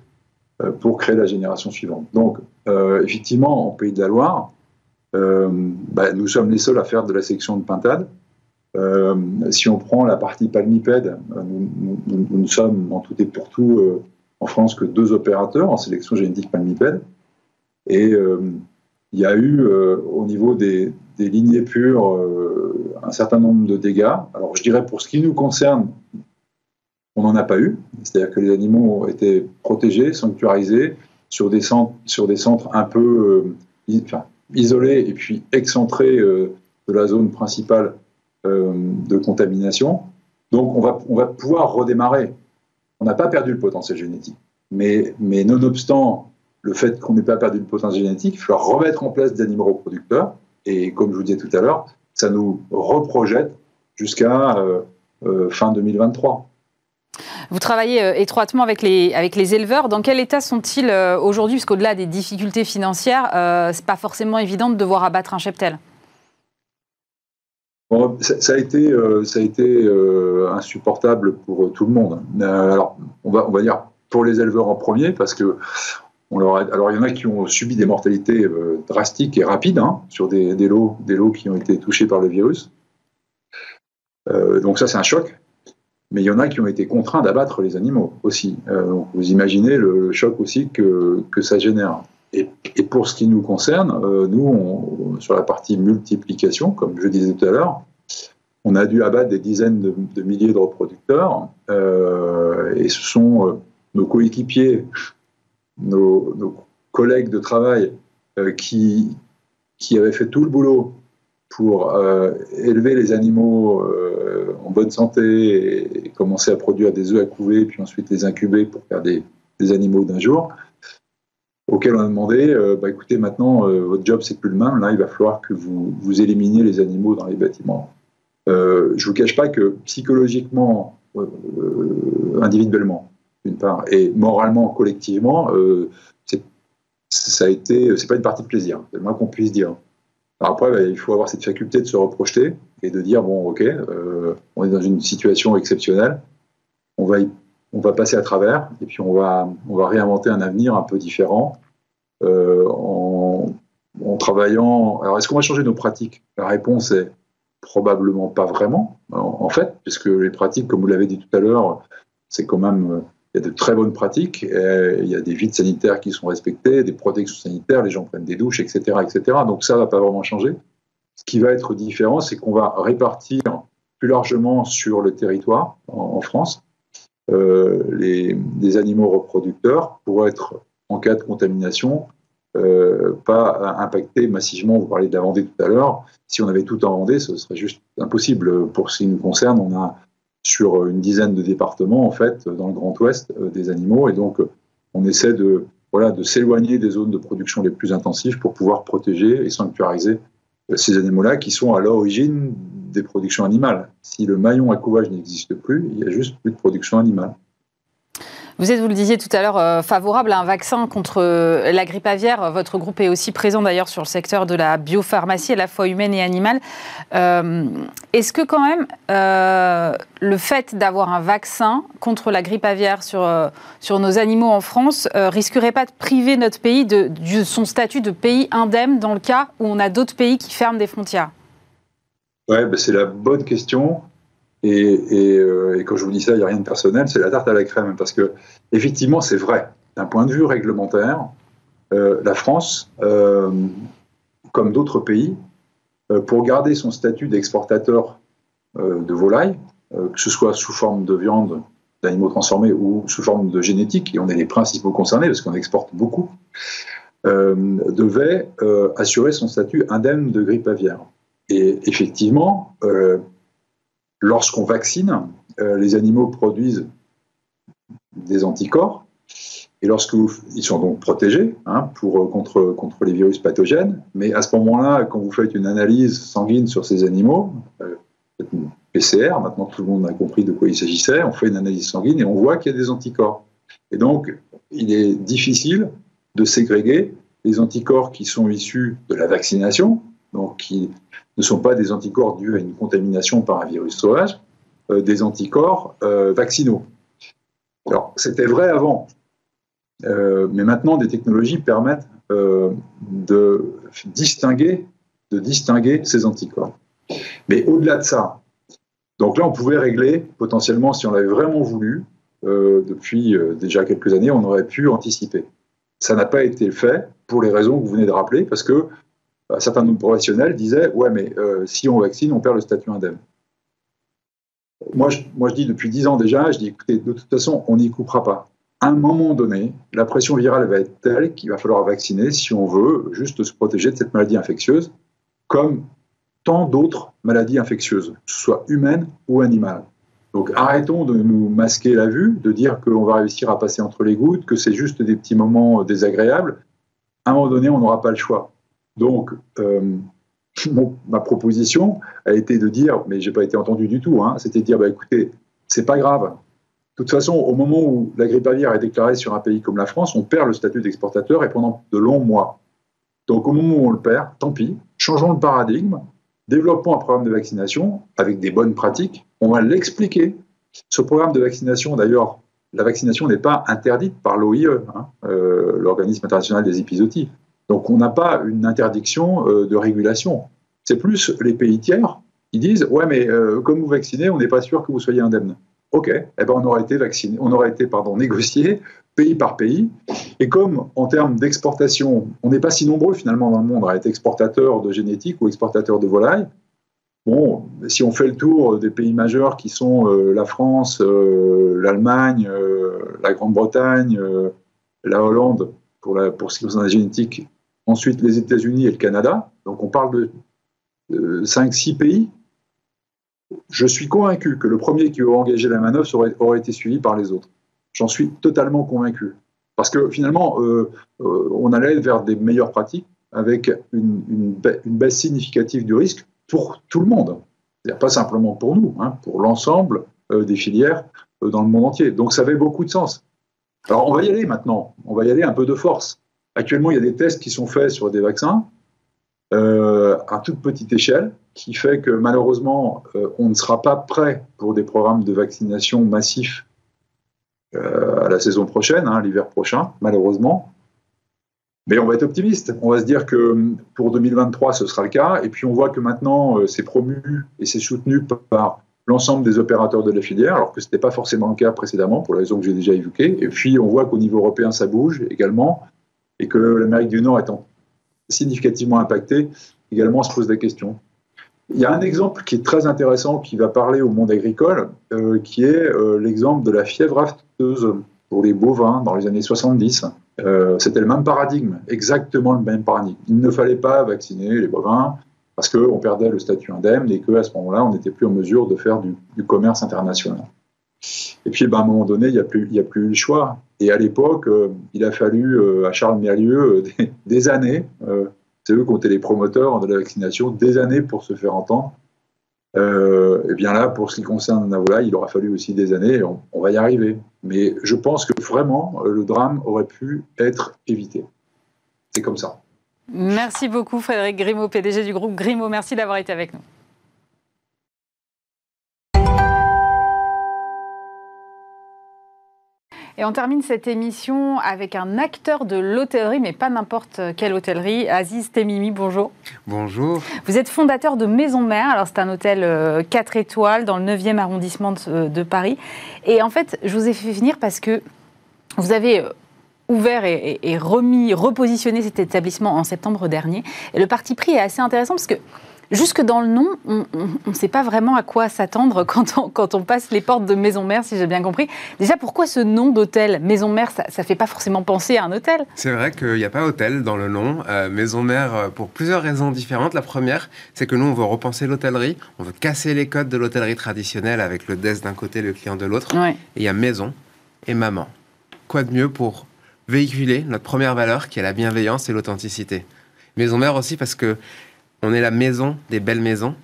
pour créer la génération suivante. Donc, effectivement, en Pays de la Loire, bah, nous sommes les seuls à faire de la sélection de pintade. Euh, si on prend la partie palmipède, euh, nous, ne sommes en tout et pour tout euh, en France que deux opérateurs en sélection génétique palmipède. Et il y a eu au niveau des, lignées pures un certain nombre de dégâts. Alors je dirais pour ce qui nous concerne, on n'en a pas eu. C'est-à-dire que les animaux été protégés, sanctuarisés sur des centres, un peu isolés et puis excentrés de la zone principale de contamination. Donc on va, pouvoir redémarrer. On n'a pas perdu le potentiel génétique. Mais, nonobstant le fait qu'on n'ait pas perdu le potentiel génétique, il faut remettre en place des animaux reproducteurs. Et comme je vous disais tout à l'heure, ça nous reprojette jusqu'à euh, euh, fin 2023. Vous travaillez étroitement avec les, avec les éleveurs. Dans quel état sont-ils aujourd'hui? Parce qu'au-delà des difficultés financières, ce n'est pas forcément évident de devoir abattre un cheptel ça, a été, euh, ça a été euh, insupportable pour tout le monde. Euh, alors, on va, on va dire pour les éleveurs en premier, parce que alors il y en a qui ont subi des mortalités drastiques et rapides hein, sur des, lots, des lots qui ont été touchés par le virus. donc ça, c'est un choc. Mais il y en a qui ont été contraints d'abattre les animaux aussi. donc vous imaginez le, choc aussi que ça génère. Et, pour ce qui nous concerne, euh, nous, sur la partie multiplication, comme je disais tout à l'heure, on a dû abattre des dizaines de, milliers de reproducteurs, euh, et ce sont euh, nos coéquipiers, nos, collègues de travail qui, qui avaient fait tout le boulot pour élever les animaux en bonne santé et, commencer à produire des œufs à couver, puis ensuite les incuber pour faire des, des animaux d'un jour auquel on a demandé, euh, bah, écoutez, maintenant, euh, votre job, c'est plus le même, là, il va falloir que vous, vous éliminiez les animaux dans les bâtiments. Euh, je ne vous cache pas que psychologiquement, individuellement, d'une part, et moralement, collectivement, ça a été, c'est pas une partie de plaisir, c'est le moins qu'on puisse dire. après, bah, il faut avoir cette faculté de se reprojeter et de dire, bon, ok, on est dans une situation exceptionnelle, on va y on va passer à travers et puis on va, réinventer un avenir un peu différent euh, en, travaillant. Alors, est-ce qu'on va changer nos pratiques? La réponse est probablement pas vraiment, en, fait, puisque les pratiques, comme vous l'avez dit tout à l'heure, c'est quand même. Il y a de très bonnes pratiques, il y a des vides sanitaires qui sont respectées, des protections sanitaires, les gens prennent des douches, etc. etc. donc ça ne va pas vraiment changer. Ce qui va être différent, c'est qu'on va répartir plus largement sur le territoire en, France euh, les, animaux reproducteurs pour être, en cas de contamination, euh, pas impactés massivement. Vous parlez de la Vendée tout à l'heure. Si on avait tout en Vendée, ce serait juste impossible. Pour ce qui nous concerne, on a sur une dizaine de départements, en fait, dans le Grand Ouest, euh, des animaux. Et donc, on essaie de, voilà, de s'éloigner des zones de production les plus intensives pour pouvoir protéger et sanctuariser ces animaux-là qui sont à l'origine des productions animales. Si le maillon à couvage n'existe plus, il y a juste plus de production animale. Vous êtes, vous le disiez tout à l'heure, euh, favorable à un vaccin contre euh, la grippe aviaire. Votre groupe est aussi présent d'ailleurs sur le secteur de la biopharmacie, à la fois humaine et animale. Euh, est-ce que quand même le fait d'avoir un vaccin contre la grippe aviaire sur, sur nos animaux en France risquerait pas de priver notre pays de son statut de pays indemne dans le cas où on a d'autres pays qui ferment des frontières? Ouais, ben c'est la bonne question. Euh, et, quand je vous dis ça, il n'y a rien de personnel, c'est la tarte à la crème. Parce que, effectivement, c'est vrai. D'un point de vue réglementaire, euh, la France, euh, comme d'autres pays, pour garder son statut d'exportateur de volailles, que ce soit sous forme de viande d'animaux transformés ou sous forme de génétique, et on est les principaux concernés parce qu'on exporte beaucoup, devait assurer son statut indemne de grippe aviaire. Et effectivement, lorsqu'on vaccine, euh, les animaux produisent des anticorps. Et lorsqu'ils sont donc protégés hein, pour, euh, contre, contre les virus pathogènes, mais à ce moment-là, quand vous faites une analyse sanguine sur ces animaux, euh, PCR, maintenant tout le monde a compris de quoi il s'agissait, on fait une analyse sanguine et on voit qu'il y a des anticorps. Et donc, il est difficile de ségréguer les anticorps qui sont issus de la vaccination, donc qui ne sont pas des anticorps dus à une contamination par un virus sauvage, euh, des anticorps euh, vaccinaux. Alors, c'était vrai avant, euh, mais maintenant, des technologies permettent de distinguer, de distinguer ces anticorps. Mais au-delà de ça, donc là, on pouvait régler potentiellement, si on l'avait vraiment voulu, depuis déjà quelques années, on aurait pu anticiper. Ça n'a pas été fait pour les raisons que vous venez de rappeler, parce que un certain nombre de professionnels disaient Ouais, mais euh, si on vaccine, on perd le statut indemne. Moi je, dis depuis dix ans déjà je dis écoutez, de toute façon, on n'y coupera pas. À un moment donné, la pression virale va être telle qu'il va falloir vacciner si on veut juste se protéger de cette maladie infectieuse, comme tant d'autres maladies infectieuses, que ce soit humaines ou animales. Donc arrêtons de nous masquer la vue, de dire qu'on va réussir à passer entre les gouttes, que c'est juste des petits moments désagréables. À un moment donné, on n'aura pas le choix. Donc, euh, ma proposition a été de dire, mais j'ai pas été entendu du tout, hein, c'était de dire, bah, écoutez, c'est pas grave. De toute façon, au moment où la grippe aviaire est déclarée sur un pays comme la France, on perd le statut d'exportateur et pendant de longs mois. Donc, au moment où on le perd, tant pis, changeons le paradigme, développons un programme de vaccination avec des bonnes pratiques. On va l'expliquer. Ce programme de vaccination, d'ailleurs, la vaccination n'est pas interdite par l'OIE, hein, euh, l'organisme international des épizooties. Donc on n'a pas une interdiction euh, de régulation. C'est plus les pays tiers qui disent ouais mais euh, comme vous vaccinez, on n'est pas sûr que vous soyez indemne. Ok, eh ben on aurait été vacciné, on aurait été pardon négocié pays par pays. Et comme en termes d'exportation, on n'est pas si nombreux finalement dans le monde à être exportateurs de génétique ou exportateurs de volailles. Bon, si on fait le tour des pays majeurs qui sont euh, la France, l'Allemagne, la Grande-Bretagne, la Hollande, pour, pour ce qui concerne la génétique, ensuite les États-Unis et le Canada. Donc on parle de 5-6 pays. Je suis convaincu que le premier qui aurait engagé la manœuvre aurait, été suivi par les autres. J'en suis totalement convaincu. Parce que finalement, euh, euh, on allait vers des meilleures pratiques avec une, baisse significative du risque pour tout le monde. C'est-à-dire pas simplement pour nous, hein, pour l'ensemble euh, des filières dans le monde entier. Donc ça avait beaucoup de sens. Alors on va y aller maintenant, on va y aller un peu de force. Actuellement, il y a des tests qui sont faits sur des vaccins euh, à toute petite échelle, qui fait que malheureusement, euh, on ne sera pas prêt pour des programmes de vaccination massifs euh, à la saison prochaine, hein, l'hiver prochain, malheureusement. Mais on va être optimiste. On va se dire que pour 2023, ce sera le cas. Et puis on voit que maintenant, c'est promu et c'est soutenu par l'ensemble des opérateurs de la filière, alors que ce n'était pas forcément le cas précédemment, pour la raison que j'ai déjà évoquée. Et puis on voit qu'au niveau européen, ça bouge également et que l'Amérique du Nord étant significativement impactée, également se posent des questions. Il y a un exemple qui est très intéressant qui va parler au monde agricole, euh, qui est euh, l'exemple de la fièvre afteuse pour les bovins dans les années 70. Euh, C'était le même paradigme, exactement le même paradigme. Il ne fallait pas vacciner les bovins parce qu'on perdait le statut indemne et qu'à ce moment-là, on n'était plus en mesure de faire du commerce international. Et puis, ben, à un moment donné, il n'y a, plus, a plus eu le choix. Et à l'époque, euh, il a fallu euh, à Charles Merlieu euh, des, années c'est eux qui ont été les promoteurs de la vaccination, des années pour se faire entendre. Et bien là, pour ce qui concerne Navola, il aura fallu aussi des années, on, on, va y arriver. Mais je pense que vraiment, le drame aurait pu être évité. C'est comme ça. Merci beaucoup Frédéric Grimaud, PDG du groupe Grimaud. Merci d'avoir été avec nous. Et on termine cette émission avec un acteur de l'hôtellerie, mais pas n'importe quelle hôtellerie. Aziz Temimi, bonjour. Bonjour. Vous êtes fondateur de Maison Mère. Alors, c'est un hôtel 4 étoiles dans le 9e arrondissement de, de, Paris. Et en fait, je vous ai fait venir parce que vous avez ouvert et, et, remis, repositionné cet établissement en septembre dernier. Et le parti pris est assez intéressant parce que Jusque dans le nom, on ne sait pas vraiment à quoi s'attendre quand on, quand on, passe les portes de Maison Mère, si j'ai bien compris. Déjà, pourquoi ce nom d'hôtel Maison Mère, ça ne fait pas forcément penser à un hôtel? C'est vrai qu'il n'y a pas hôtel dans le nom. Euh, Maison Mère, pour plusieurs raisons différentes. La première, c'est que nous, on veut repenser l'hôtellerie. On veut casser les codes de l'hôtellerie traditionnelle avec le desk d'un côté, le client de l'autre. Ouais. Et il y a maison et maman. Quoi de mieux pour véhiculer notre première valeur qui est la bienveillance et l'authenticité? Maison Mère aussi parce que on est la maison des belles maisons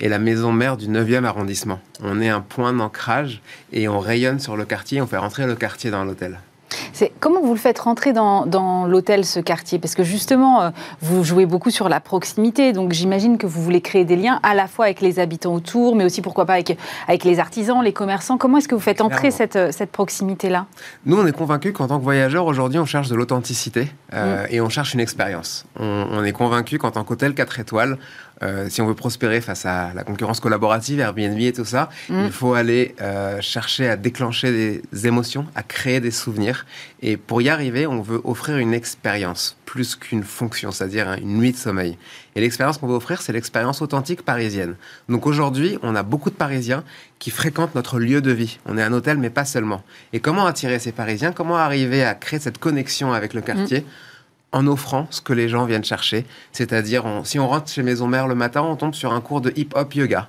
et la maison mère du 9e arrondissement. On est un point d'ancrage et on rayonne sur le quartier, on fait rentrer le quartier dans l'hôtel. Comment vous le faites rentrer dans, dans l'hôtel, ce quartier? Parce que justement, euh, vous jouez beaucoup sur la proximité, donc j'imagine que vous voulez créer des liens à la fois avec les habitants autour, mais aussi pourquoi pas avec, avec les artisans, les commerçants. Comment est-ce que vous faites entrer cette, cette proximité-là? Nous, on est convaincus qu'en tant que voyageurs, aujourd'hui, on cherche de l'authenticité euh, mmh. et on cherche une expérience. On, on est convaincus qu'en tant qu'hôtel 4 étoiles, euh, si on veut prospérer face à la concurrence collaborative, Airbnb et tout ça, mmh. il faut aller euh, chercher à déclencher des émotions, à créer des souvenirs. Et pour y arriver, on veut offrir une expérience plus qu'une fonction, c'est-à-dire hein, une nuit de sommeil. Et l'expérience qu'on veut offrir, c'est l'expérience authentique parisienne. Donc aujourd'hui, on a beaucoup de Parisiens qui fréquentent notre lieu de vie. On est un hôtel, mais pas seulement. Et comment attirer ces Parisiens? Comment arriver à créer cette connexion avec le quartier? mmh en offrant ce que les gens viennent chercher. C'est-à-dire, si on rentre chez Maison Mère le matin, on tombe sur un cours de hip-hop yoga.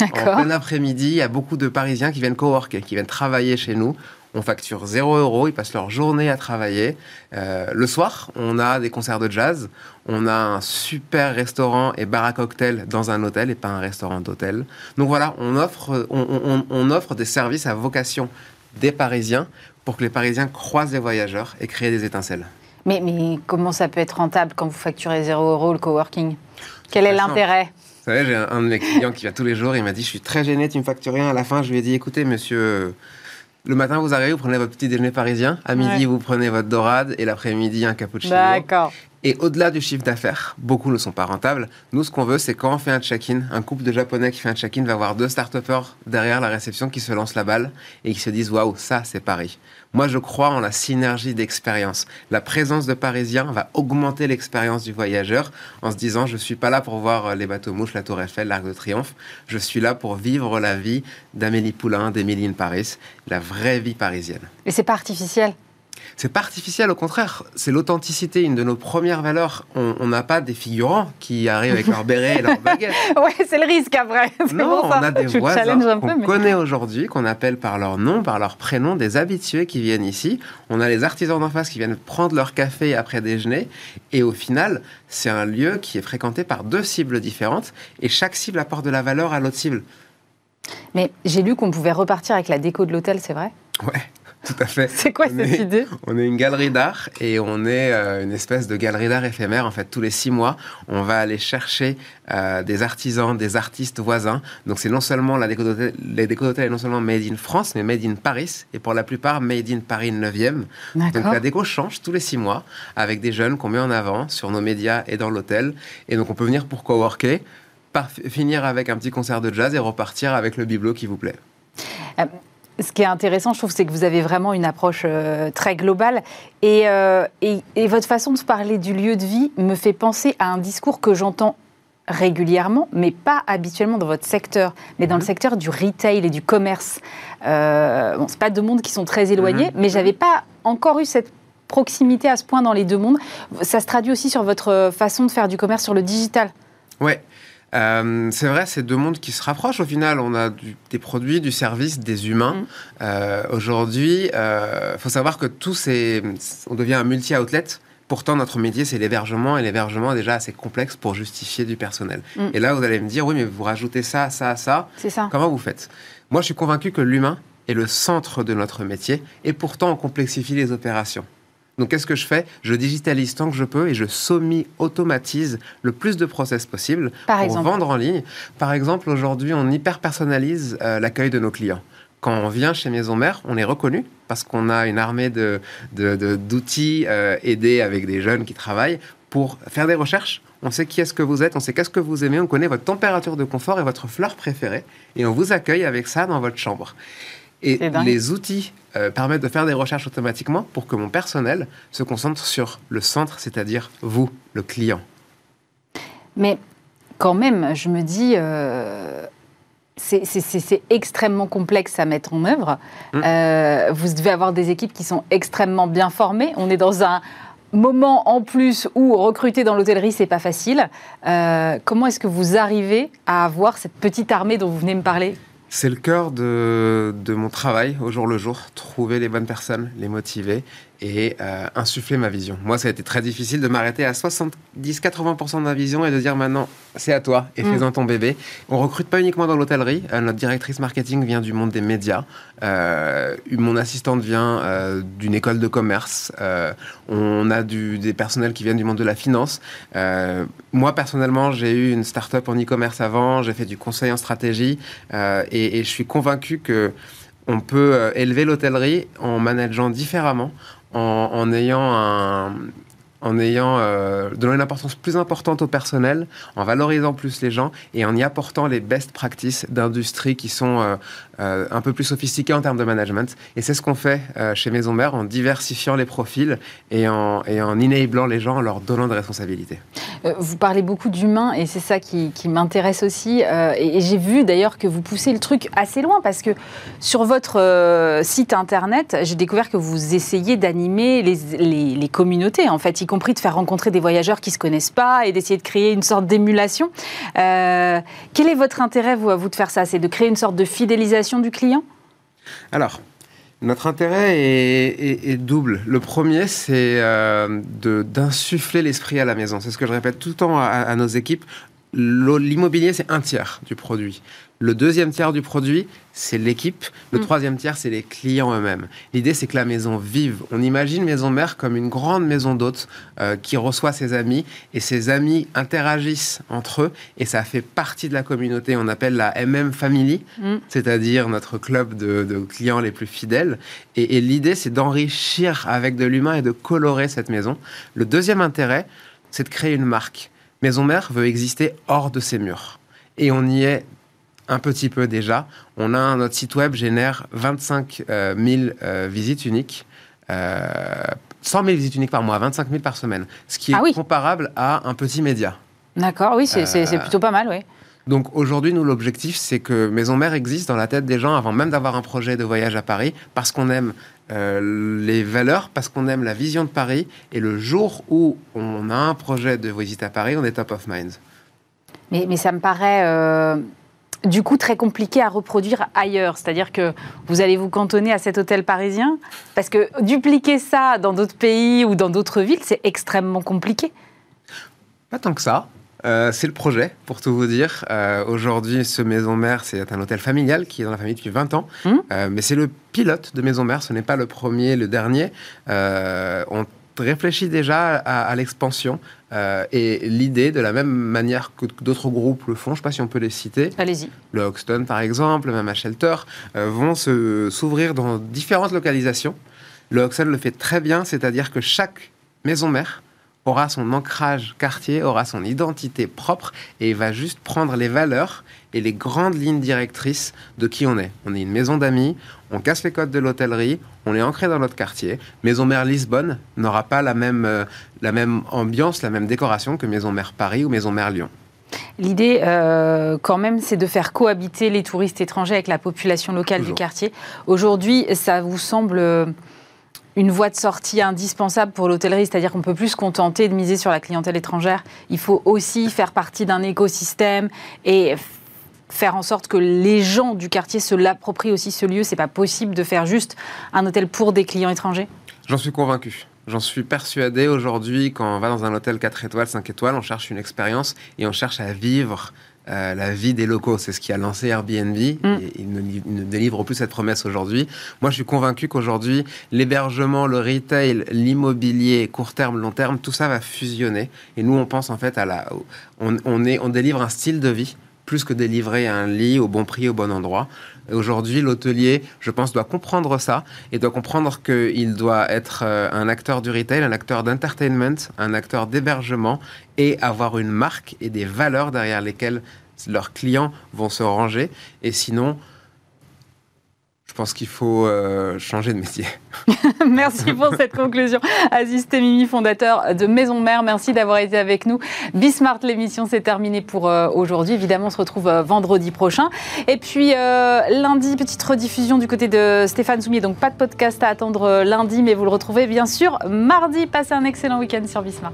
En plein après-midi, il y a beaucoup de Parisiens qui viennent coworker, qui viennent travailler chez nous. On facture 0 euros, ils passent leur journée à travailler. Euh, le soir, on a des concerts de jazz, on a un super restaurant et bar à cocktail dans un hôtel et pas un restaurant d'hôtel. Donc voilà, on offre, on, on, on offre des services à vocation des Parisiens pour que les Parisiens croisent les voyageurs et créent des étincelles. Mais, mais, comment ça peut être rentable quand vous facturez 0 euros le coworking? Quel est l'intérêt? Vous savez, j'ai un, un, de mes clients qui vient tous les jours, il m'a dit Je suis très gêné, tu me factures rien. À la fin, je lui ai dit Écoutez, monsieur, le matin, vous arrivez, vous prenez votre petit déjeuner parisien. À midi, ouais. vous prenez votre dorade. Et l'après-midi, un cappuccino. D'accord. Et au-delà du chiffre d'affaires, beaucoup ne sont pas rentables. Nous, ce qu'on veut, c'est quand on fait un check-in, un couple de Japonais qui fait un check-in va voir deux start derrière la réception qui se lancent la balle et qui se disent Waouh, ça, c'est Paris. Moi, je crois en la synergie d'expérience. La présence de Parisiens va augmenter l'expérience du voyageur en se disant Je suis pas là pour voir les bateaux mouches, la Tour Eiffel, l'Arc de Triomphe. Je suis là pour vivre la vie d'Amélie Poulain, d'Émilie Paris, la vraie vie parisienne. Et c'est pas artificiel c'est pas artificiel, au contraire, c'est l'authenticité, une de nos premières valeurs. On n'a pas des figurants qui arrivent avec leur béret et leur baguette. ouais, c'est le risque après. Non, on a des voisins qu'on mais... connaît aujourd'hui, qu'on appelle par leur nom, par leur prénom, des habitués qui viennent ici. On a les artisans d'en face qui viennent prendre leur café après déjeuner. Et au final, c'est un lieu qui est fréquenté par deux cibles différentes et chaque cible apporte de la valeur à l'autre cible. Mais j'ai lu qu'on pouvait repartir avec la déco de l'hôtel, c'est vrai? Ouais. Tout à fait. C'est quoi on cette est, idée? On est une galerie d'art et on est euh, une espèce de galerie d'art éphémère. En fait, tous les six mois, on va aller chercher euh, des artisans, des artistes voisins. Donc, c'est non seulement la déco d'hôtel, les déco d'hôtel est non seulement made in France, mais made in Paris et pour la plupart made in Paris 9e. Donc, la déco change tous les six mois avec des jeunes qu'on met en avant sur nos médias et dans l'hôtel. Et donc, on peut venir pour coworker, par, finir avec un petit concert de jazz et repartir avec le bibelot qui vous plaît. Euh ce qui est intéressant, je trouve, c'est que vous avez vraiment une approche euh, très globale. Et, euh, et, et, votre façon de parler du lieu de vie me fait penser à un discours que j'entends régulièrement, mais pas habituellement dans votre secteur, mais dans le secteur du retail et du commerce. Euh, bon, c'est pas deux mondes qui sont très éloignés, mais j'avais pas encore eu cette proximité à ce point dans les deux mondes. Ça se traduit aussi sur votre façon de faire du commerce sur le digital. Ouais. Euh, c'est vrai, c'est deux mondes qui se rapprochent au final. On a du- des produits, du service, des humains. Mm. Euh, Aujourd'hui, il faut savoir que tout c'est, on devient un multi-outlet. Pourtant, notre métier, c'est l'hébergement, et l'hébergement est déjà assez complexe pour justifier du personnel. Mm. Et là, vous allez me dire, oui, mais vous rajoutez ça, ça, ça. C'est ça. Comment vous faites? Moi, je suis convaincu que l'humain est le centre de notre métier, et pourtant, on complexifie les opérations. Donc, qu'est-ce que je fais? Je digitalise tant que je peux et je semi-automatise le plus de process possible Par pour exemple. vendre en ligne. Par exemple, aujourd'hui, on hyper personnalise euh, l'accueil de nos clients. Quand on vient chez Maison Mère, on est reconnu parce qu'on a une armée de, de- de- d'outils euh, aidés avec des jeunes qui travaillent pour faire des recherches. On sait qui est-ce que vous êtes, on sait qu'est-ce que vous aimez, on connaît votre température de confort et votre fleur préférée, et on vous accueille avec ça dans votre chambre. Et les outils euh, permettent de faire des recherches automatiquement pour que mon personnel se concentre sur le centre, c'est-à-dire vous, le client. Mais quand même, je me dis, euh, c'est- extrêmement complexe à mettre en œuvre. Mm. Euh, vous devez avoir des équipes qui sont extrêmement bien formées. On est dans un moment en plus où recruter dans l'hôtellerie, c'est pas facile. Euh, comment est-ce que vous arrivez à avoir cette petite armée dont vous venez me parler? C'est le cœur de, mon travail au jour le jour, trouver les bonnes personnes, les motiver et euh, insuffler ma vision. Moi, ça a été très difficile de m'arrêter à 70-80% de ma vision et de dire maintenant, c'est à toi et Mm. fais-en ton bébé. On recrute pas uniquement dans l'hôtellerie. Euh, notre directrice marketing vient du monde des médias. Euh, mon assistante vient d'une école de commerce. On a du, des personnels qui viennent du monde de la finance. Moi, personnellement, j'ai eu une start-up en e-commerce avant. J'ai fait du conseil en stratégie. Et, et je suis convaincu que on peut élever l'hôtellerie en manageant différemment, en, ayant un en ayant euh, donnant une importance plus importante au personnel, en valorisant plus les gens et en y apportant les best practices d'industrie qui sont euh, euh, un peu plus sophistiquées en termes de management. Et c'est ce qu'on fait euh, chez Maison Mère en diversifiant les profils et en, en enablant les gens, en leur donnant des responsabilités. Euh, Vous parlez beaucoup d'humains et c'est ça qui, m'intéresse aussi. Et j'ai vu d'ailleurs que vous poussez le truc assez loin parce que sur votre site internet, j'ai découvert que vous essayez d'animer les, les- communautés, en fait, y compris de faire rencontrer des voyageurs qui ne se connaissent pas et d'essayer de créer une sorte d'émulation. Quel est votre intérêt, vous, à vous, de faire ça? C'est de créer une sorte de fidélisation du client? Alors, notre intérêt est, double. Le premier, c'est euh, d'insuffler l'esprit à la maison. C'est ce que je répète tout le temps à, nos équipes. L'immobilier, c'est un tiers du produit. Le deuxième tiers du produit, c'est l'équipe. Le Mm. troisième tiers, c'est les clients eux-mêmes. L'idée, c'est que la maison vive. On imagine Maison Mère comme une grande maison d'hôtes euh, qui reçoit ses amis et ses amis interagissent entre eux et ça fait partie de la communauté. On appelle la MM Family, c'est-à-dire notre club de, de clients les plus fidèles. Et, et l'idée, c'est d'enrichir avec de l'humain et de colorer cette maison. Le deuxième intérêt, c'est de créer une marque. Maison Mère veut exister hors de ses murs. Et on y est un petit peu déjà. On a notre site web génère 25 euh, 000 euh, visites uniques. euh, 100 000 visites uniques par mois, 25 000 par semaine. Ce qui est Ah oui. comparable à un petit média. D'accord, oui, c'est Euh, plutôt pas mal, oui. Donc aujourd'hui, nous, l'objectif, c'est que Maison Mère existe dans la tête des gens avant même d'avoir un projet de voyage à Paris, parce qu'on aime euh, les valeurs, parce qu'on aime la vision de Paris, et le jour où on a un projet de visite à Paris, on est top of mind. Mais, mais ça me paraît euh, du coup très compliqué à reproduire ailleurs. C'est-à-dire que vous allez vous cantonner à cet hôtel parisien parce que dupliquer ça dans d'autres pays ou dans d'autres villes, c'est extrêmement compliqué. Pas tant que ça. Euh, c'est le projet, pour tout vous dire. Euh, Aujourd'hui, ce Maison Mère, c'est un hôtel familial qui est dans la famille depuis 20 ans. Mhm. Euh, mais c'est le pilote de Maison Mère, ce n'est pas le premier, le dernier. On réfléchit déjà à, à l'expansion. Euh, et l'idée, de la même manière que d'autres groupes le font, je ne sais pas si on peut les citer, Allez-y. le Hoxton par exemple, même à Shelter, euh, vont se- s'ouvrir dans différentes localisations. Le Hoxton le fait très bien, c'est-à-dire que chaque maison mère aura son ancrage quartier, aura son identité propre et va juste prendre les valeurs et les grandes lignes directrices de qui on est. On est une maison d'amis, on casse les codes de l'hôtellerie, on est ancré dans notre quartier. Maison Mère Lisbonne n'aura pas la même, euh, la même ambiance, la même décoration que Maison Mère Paris ou Maison Mère Lyon. L'idée, euh, quand même, c'est de faire cohabiter les touristes étrangers avec la population locale Toujours. du quartier. Aujourd'hui, ça vous semble euh, une voie de sortie indispensable pour l'hôtellerie, c'est-à-dire qu'on peut plus se contenter de miser sur la clientèle étrangère. Il faut aussi faire partie d'un écosystème et faire en sorte que les gens du quartier se l'approprient aussi ce lieu. C'est pas possible de faire juste un hôtel pour des clients étrangers. J'en suis convaincu. J'en suis persuadé aujourd'hui, quand on va dans un hôtel 4 étoiles, 5 étoiles, on cherche une expérience et on cherche à vivre euh, la vie des locaux. C'est ce qui a lancé Airbnb. Et il, ne, il ne délivre plus cette promesse aujourd'hui. Moi, je suis convaincu qu'aujourd'hui, l'hébergement, le retail, l'immobilier, court terme, long terme, tout ça va fusionner. Et nous, on pense en fait à la. On, on, est, on délivre un style de vie plus que délivrer un lit au bon prix, au bon endroit. Aujourd'hui, l'hôtelier, je pense, doit comprendre ça et doit comprendre qu'il doit être euh, un acteur du retail, un acteur d'entertainment, un acteur d'hébergement et avoir une marque et des valeurs derrière lesquelles leurs clients vont se ranger. Et sinon, pense qu'il faut euh, changer de métier. Merci pour cette conclusion. Aziz Temimi, fondateur de Maison Mère, merci d'avoir été avec nous. Bismart, l'émission, c'est terminé pour euh, aujourd'hui. Évidemment, on se retrouve euh, vendredi prochain. Et puis, lundi, petite rediffusion du côté de Stéphane Soumier. Donc, pas de podcast à attendre lundi, mais vous le retrouvez bien sûr mardi. Passez un excellent week-end sur Bismart.